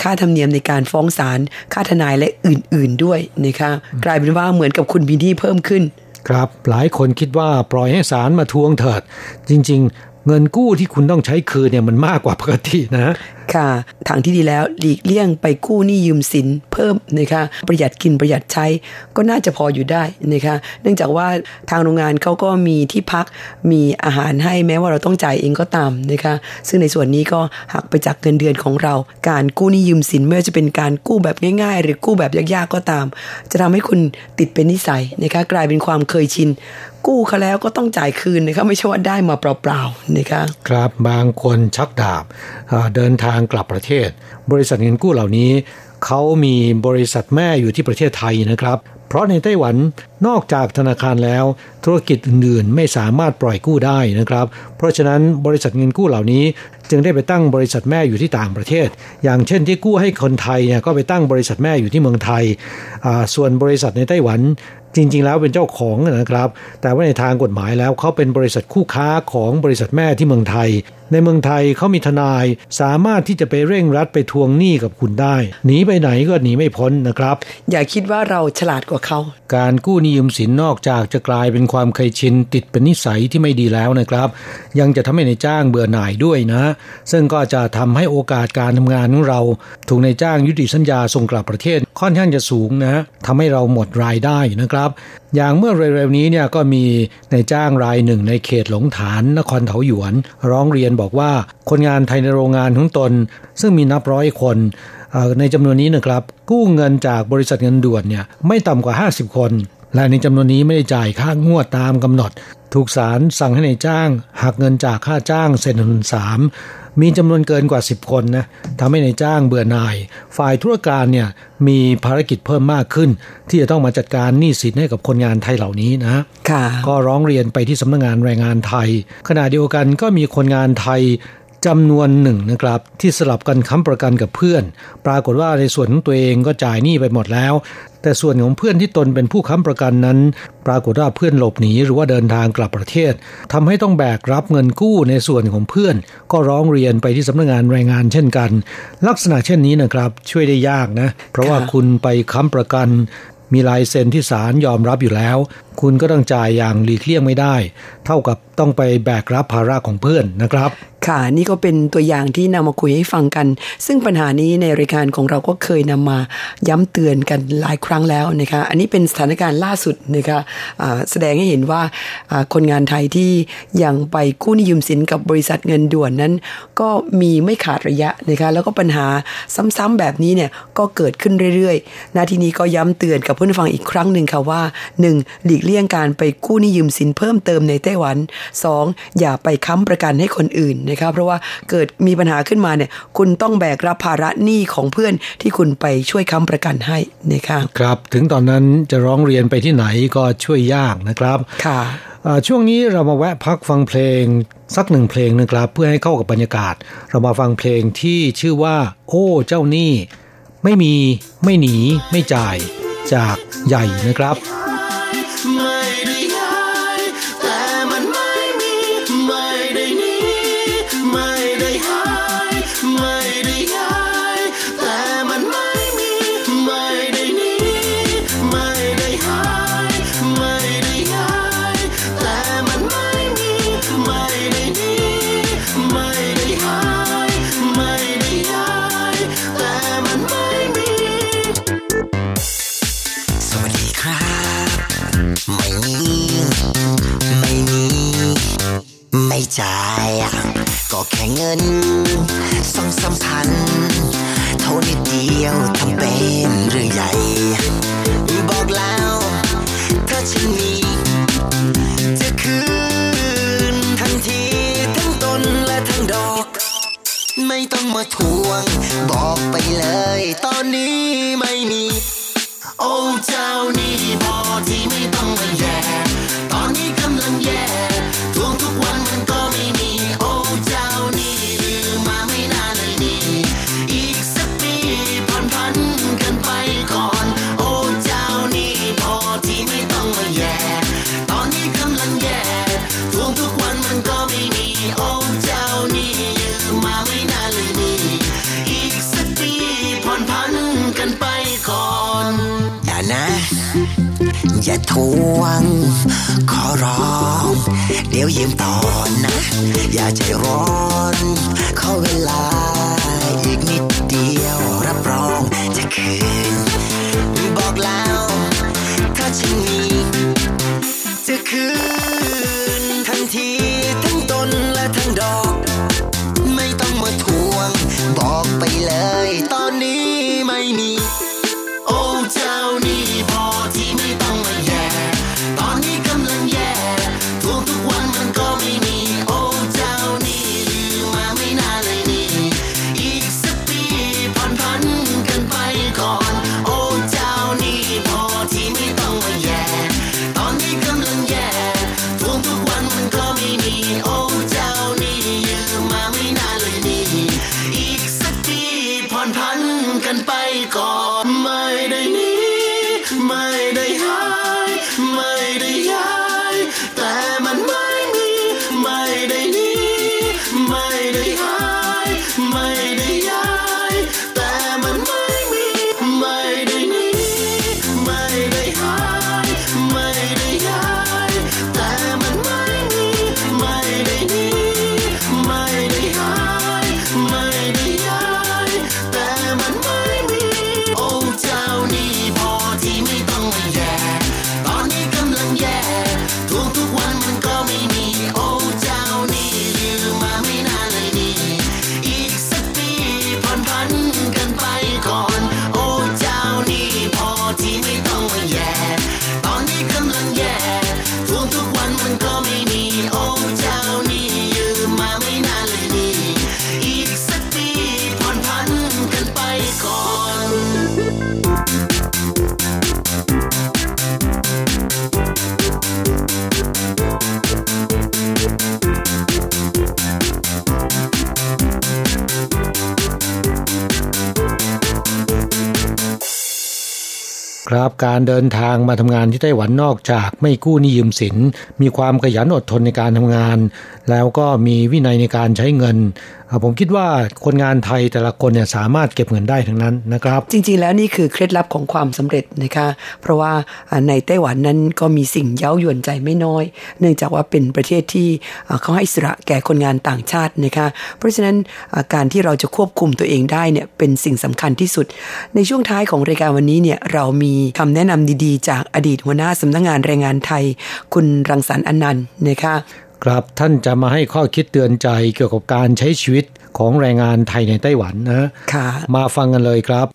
F: ค่าธรรมเนียมในการฟ้องศาลค่าทนายและอื่น ๆด้วยนะคะกลายเป็นว่าเหมือนกับคุณมีหนี้เพิ่มขึ้น
C: ครับหลายคนคิดว่าปล่อยให้ศาลมาทวงเถิด จริง ๆ เงินกู้ที่คุณต้องใช้คืนเนี่ยมันมากกว่าปกตินะ
F: ค่ะ ทางที่ดีแล้วหลีกเลี่ยงไปกู้หนี้ยืมสินเพิ่มนะคะประหยัดกินประหยัดใช้ ก็น่าจะพออยู่ได้นะคะเนื่องจากว่าทางโรงงานเขาก็มีที่พักมีอาหารให้แม้ว่าเราต้องจ่ายเองก็ตามนะคะซึ่งในส่วนนี้ก็หักไปจากเงินเดือนของเรา การกู้หนี้ยืมสินไม่ว่าจะเป็นการกู้แบบง่าย ๆ หรือกู้แบบยากๆก็ตาม จะทำให้คุณติดเป็นนิสัยนะคะกลายเป็นความเคยชินกู้เขาแล้วก็ต้องจ่ายคืนนะคะไม่ใช่ว่าได้มาเปล่าๆนะคะ
C: ครับบางคนชักดาบเดินทางกลับประเทศ บริษัทเงินกู้เหล่านี้เขามีบริษัทแม่อยู่ที่ประเทศไทยนะครับ เพราะในไต้หวันนอกจากธนาคารแล้ว ธุรกิจอื่นๆไม่สามารถปล่อยกู้ได้นะครับ เพราะฉะนั้นบริษัทเงินกู้เหล่านี้ จึงได้ไปตั้งบริษัทแม่อยู่ที่ต่างประเทศ อย่างเช่นที่กู้ให้คนไทยเนี่ยก็ไปตั้งบริษัทแม่อยู่ที่เมืองไทย ส่วนบริษัทในไต้หวันจริง ๆ แล้วเป็นเจ้าของนะครับ แต่ว่าในทางกฎหมายแล้วเขาเป็นบริษัทคู่ค้าของบริษัทแม่ที่เมืองไทย ในเมืองไทยเขามีทนายสามารถที่จะไปเร่งรัดไปทวงหนี้กับคุณได้หนีไปไหนก็หนีไม่พ้นนะครับ
F: อย่าคิดว่าเราฉลาดกว่าเขา
C: การกู้หนี้ยืมสินนอกจากจะกลายเป็นความเคยชินติดเป็นนิสัยที่ไม่ดีแล้วนะครับ ยังจะทำให้ในายจ้างเบื่อหน่ายด้วยนะ ซึ่งก็จะทำให้โอกาสการทำงานของเราถูกนายจ้างยุติสัญญาส่งกลับประเทศค่อนข้างจะสูงนะทำให้เราหมดรายได้นะครับ อย่างเมื่อเร็วๆนี้เนี่ยก็มีนายจ้างรายหนึ่งในเขตหลงฐานนครเถาหยวน ร้องเรียนบอกว่าคนงานไทยในโรงงานของตน ซึ่งมีนับร้อยคนในจำนวนนี้นะครับกู้เงินจากบริษัทเงินด่วนเนี่ยไม่ต่ำกว่า 50 คน และในจำนวนนี้ไม่ได้จ่ายค่างวดตามกำหนด ถูกศาลสั่งให้ในายจ้างหักเงินจากค่าจ้างเซ็นหนสามมีจำนวนเกินกว่า 10 คนนะทำให้ในายจ้างเบื่อหน่าย ฝ่ายธุรการเนี่ยมีภารกิจเพิ่มมากขึ้น ที่จะต้องมาจัดการหนี้สินให้กับคนงานไทยเหล่านี้นะ
F: ค่ะ
C: ก็ร้องเรียนไปที่สำนักงานแรงงานไทย ขณะเดียวกันก็มีคนงานไทย จำนวนหนึ่งนะครับ ที่สลับกันค้ำประกันกับเพื่อน ปรากฏว่าในส่วนของตัวเองก็จ่ายหนี้ไปหมดแล้ว แต่ส่วนของเพื่อนที่ตนเป็นผู้ค้ำประกันนั้น ปรากฏว่าเพื่อนหลบหนีหรือว่าเดินทางกลับประเทศทำให้ต้องแบกรับเงินกู้ในส่วนของเพื่อน ก็ร้องเรียนไปที่สำนักงานแรงงานเช่นกัน ลักษณะเช่นนี้นะครับช่วยได้ยากนะ เพราะว่าคุณไปค้ำประกันมีลายเซ็นที่ศาลยอมรับอยู่แล้ว คุณก็ต้องจ่ายอย่างหลีกเลี่ยงไม่ได้ เท่ากับต้องไปแบกรับภาระของเพื่อนนะครับ
F: ค่ะ นี่ก็เป็นตัวอย่างที่นำมาคุยให้ฟังกัน ซึ่งปัญหานี้ในรายการของเราก็เคยนำมาย้ำเตือนกันหลายครั้งแล้วนะคะอันนี้เป็นสถานการณ์ล่าสุดนะคะอ่าแสดงให้เห็นว่าคนงานไทยที่ยังไปกู้นี้ยืมสินกับบริษัทเงินด่วนนั้น ก็มีไม่ขาดระยะนะคะแล้วก็ปัญหาซ้ำๆแบบนี้เนี่ยก็เกิดขึ้นเรื่อยๆนาทีนี้ก็ย้ำเตือนกับเพื่อนฟังอีกครั้งหนึ่งค่ะว่า 1. หลีกเลี่ยงการไปกู้นี้ยืมสินเพิ่มเติมในไต้หวัน 2. อย่าไปค้ำประกันให้คนอื่นนะคะเพราะว่าเกิดมีปัญหาขึ้นมาเนี่ยคุณต้องแบกรับภาระหนี้ของเพื่อนที่คุณไปช่วยค้ำประกันให้นะคะ
C: ครับ ถึงตอนนั้นจะร้องเรียนไปที่ไหนก็ช่วยยากนะครับ
F: ค่ะ
C: อ่าช่วงนี้เรามาแวะพักฟังเพลงสักหนึ่งเพลงนะครับ เพื่อให้เข้ากับบรรยากาศ เรามาฟังเพลงที่ชื่อว่า โอ้เจ้าหนี้ ไม่มีไม่หนี ไม่จ่ายจากใหญ่นะครับ
K: ใจ ก็แค่เงินสองสามพันเท่านิดเดียว อย่าทวง ขอร้อง เดี๋ยวยืมต่อนะ อย่าใจร้อนขอเวลา กา
C: รเดินทางมาทำงานที่ไต้หวันนอกจากไม่กู้หนี้ยืมสิน มีความขยันอดทนในการทำงาน แล้วก็มีวินัยในการใช้เงิน ผมคิดว่าคนงานไทยแต่ละคนเนี่ยสามารถเก็บเงินได้ทั้งนั้นนะครับ
F: จริงๆแล้วนี่คือเคล็ดลับของความสำเร็จนะคะเพราะว่าในไต้หวันนั้นก็มีสิ่งเย้ายวนใจไม่น้อย เนื่องจากว่าเป็นประเทศที่เขาให้สระแก่คนงานต่างชาตินะคะเพราะฉะนั้นการที่เราจะควบคุมตัวเองได้เนี่ยเป็นสิ่งสำคัญที่สุด ในช่วงท้ายของรายการวันนี้เนี่ยเรามีคำแนะนำดีๆ จากอดีตหัวหน้าสำนักงานแรงงานไทย คุณรังสรรค์อนันต์นะคะ
C: ครับท่านจะมาให้ข้อคิดเตือนใจเกี่ยวกับการใช้ชีวิตของแรงงานไทยในไต้หวันนะ
F: ค่ะ
C: มาฟังกันเลยครับ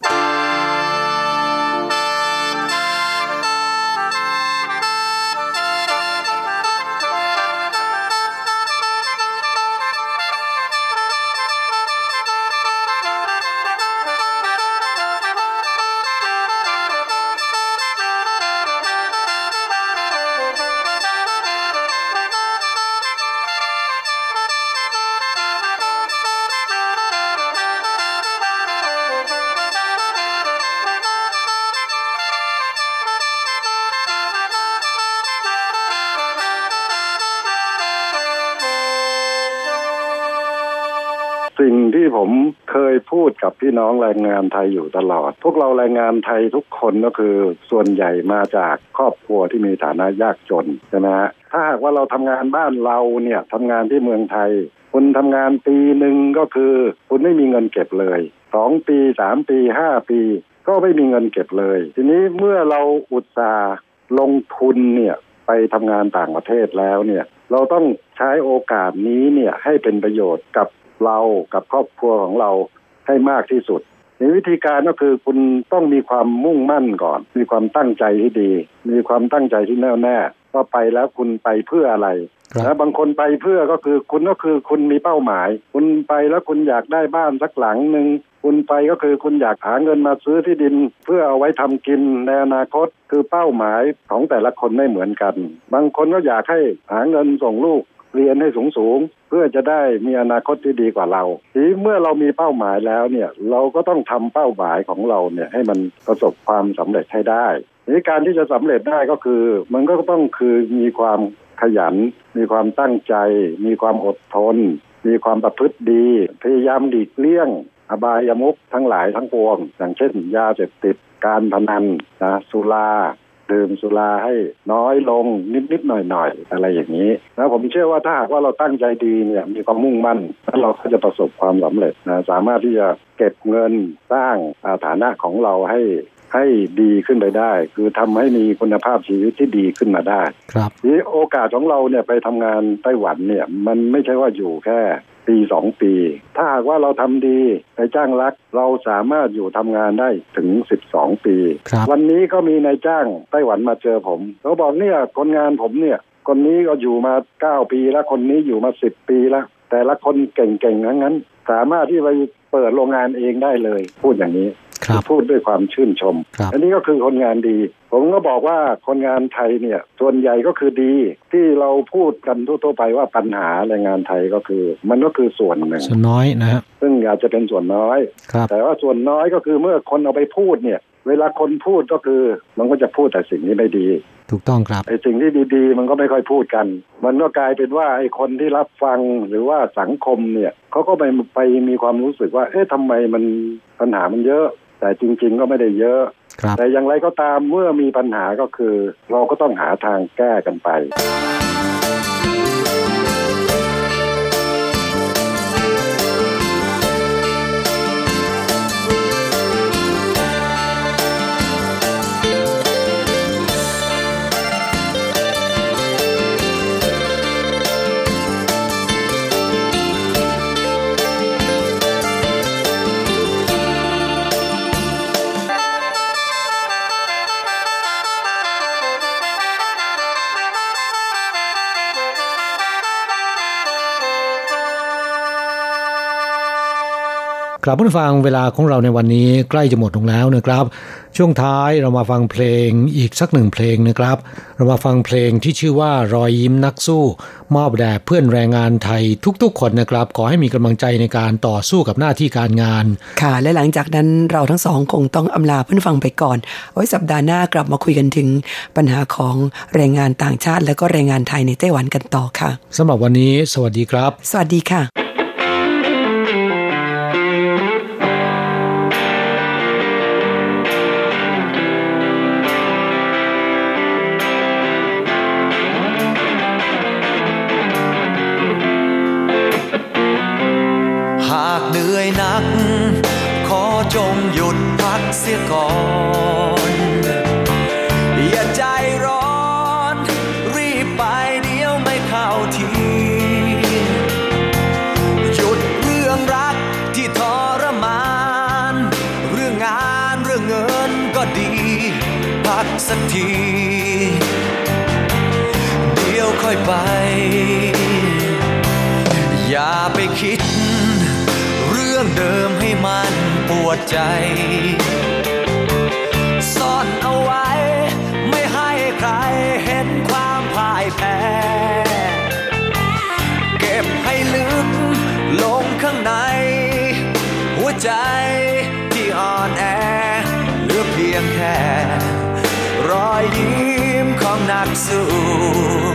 L: กับพี่น้องแรงงานไทยอยู่ตลอด พวกเราแรงงานไทยทุกคนก็คือส่วนใหญ่มาจากครอบครัวที่มีฐานะยากจนใช่ไหมฮะถ้าหากว่าเราทำงานบ้านเราเนี่ยทำงานที่เมืองไทยคุณทำงานปีหนึ่งก็คือ คุณไม่มีเงินเก็บเลยสองปีสามปีห้าปี ก็ไม่มีเงินเก็บเลย ทีนี้เมื่อเราอุตสาห์ลงทุนเนี่ยไปทำงานต่างประเทศแล้วเนี่ย เราต้องใช้โอกาสนี้เนี่ยให้เป็นประโยชน์กับเรากับครอบครัวของเรา ให้มากที่สุด ในวิธีการก็คือคุณต้องมีความมุ่งมั่นก่อน มีความตั้งใจที่ดี มีความตั้งใจที่แน่วแน่ว่าไปแล้วคุณไปเพื่ออะไรแล้วบางคนไปเพื่อก็คือคุณก็คือคุณมีเป้าหมาย คุณไปแล้วคุณอยากได้บ้านสักหลังหนึ่งคุณไปก็คือคุณอยากหาเงินมาซื้อที่ดิน เพื่อเอาไว้ทำกินในอนาคตคือเป้าหมายของแต่ละคนไม่เหมือนกัน บางคนก็อยากให้หาเงินส่งลูก เรียนให้สูงสูงๆเพื่อจะได้มีอนาคตที่ดีกว่าเรา ทีเมื่อเรามีเป้าหมายแล้วเนี่ยเราก็ต้องทำเป้าหมายของเราเนี่ยให้มันประสบความสำเร็จให้ได้ทีนี้การที่จะสำเร็จได้ก็คือ มันก็ต้องคือมีความขยัน มีความตั้งใจ มีความอดทน มีความประพฤติดี พยายามหลีกเลี่ยง อบายมุขทั้งหลายทั้งปวง อย่างเช่น ยาเสพติดการพนันนะสุรา ดื่มสุราให้น้อยลงนิดๆหน่อยๆอะไรอย่างนี้นะผมเชื่อว่าถ้าหากว่าเราตั้งใจดีเนี่ยมีความมุ่งมั่นแล้วเราก็จะประสบความสำเร็จนะสามารถที่จะเก็บเงินสร้างอ่าฐานะของเราให้ให้ดีขึ้นไปได้ คือทำให้มีคุณภาพชีวิตที่ดีขึ้นมาได้
C: ครับ
L: นี่โอกาสของเราเนี่ยไปทำงานไต้หวันเนี่ยมันไม่ใช่ว่าอยู่แค่ ปีสองปี ถ้าหากว่าเราทำดีในจ้างรักเราสามารถอยู่ทำงานได้ถึงสิบสองปี
C: ครับ
L: วันนี้ก็มีนายจ้างไต้หวันมาเจอผมเขาบอกเนี่ยคนงานผมเนี่ยคนนี้ก็อยู่มาเก้าปีแล้วคนนี้อยู่มาสิบปีแล้วแต่ละคนเก่งๆทั้งนั้น สามารถที่ไปเปิดโรงงานเองได้เลย พูดอย่างนี้
C: ครับ
L: พูดด้วยความชื่นชม
C: ครับ
L: อันนี้ก็คือคนงานดี ผมก็บอกว่าคนงานไทยเนี่ย ส่วนใหญ่ก็คือดีที่เราพูดกันทั่วๆไปว่าปัญหาแรงงานไทยก็คือ มันก็คือส่วนหนึ่ง
C: ส่วนน้อยนะฮะ
L: ซึ่งอาจจะเป็นส่วนน้อย
C: ครับ
L: แต่ว่าส่วนน้อยก็คือเมื่อคนเอาไปพูดเนี่ย เวลาคนพูดก็คือ มันก็จะพูดแต่สิ่งที่ไม่ดี
C: ถูกต้องครับ
L: ไอ้สิ่งที่ดีๆ มันก็ไม่ค่อยพูดกัน มันก็กลายเป็นว่าไอ้คนที่รับฟังหรือว่าสังคมเนี่ยเขาก็ไปไปมีความรู้สึกว่า เอ๊ะทำไมมันปัญหามันเยอะ แต่จริง ๆ ก็ไม่ได้เยอะ
C: ครับ
L: แต่อย่างไรก็ตามเมื่อมีปัญหาก็คือ เราก็ต้องหาทางแก้กันไป
C: กลับผู้ฟังเวลาของเราในวันนี้ใกล้จะหมดลงแล้วนะครับ ช่วงท้ายเรามาฟังเพลงอีกสักหนึ่งเพลงนะครับ เรามาฟังเพลงที่ชื่อว่ารอยยิ้มนักสู้ มอบแด่เพื่อนแรงงานไทยทุกๆ คนนะครับ ขอให้มีกำลังใจในการต่อสู้กับหน้าที่การงาน
F: ค่ะ และหลังจากนั้นเราทั้งสองคงต้องอำลาเพื่อนฟังไปก่อน ไว้สัปดาห์หน้ากลับมาคุยกันถึงปัญหาของแรงงานต่างชาติ และก็แรงงานไทยในไต้หวันกันต่อค่ะ
C: สำหรับวันนี้ สวัสดีครับ
F: สวัสดีค่ะ
J: ดใจ ซ่อนเอาไว้ ไม่ให้ใครเห็นความพ่ายแพ้ เก็บให้ลึกลงข้างใน หัวใจที่อ่อนแอเหลือเพียงแค่ รอยยิ้มของนักสู้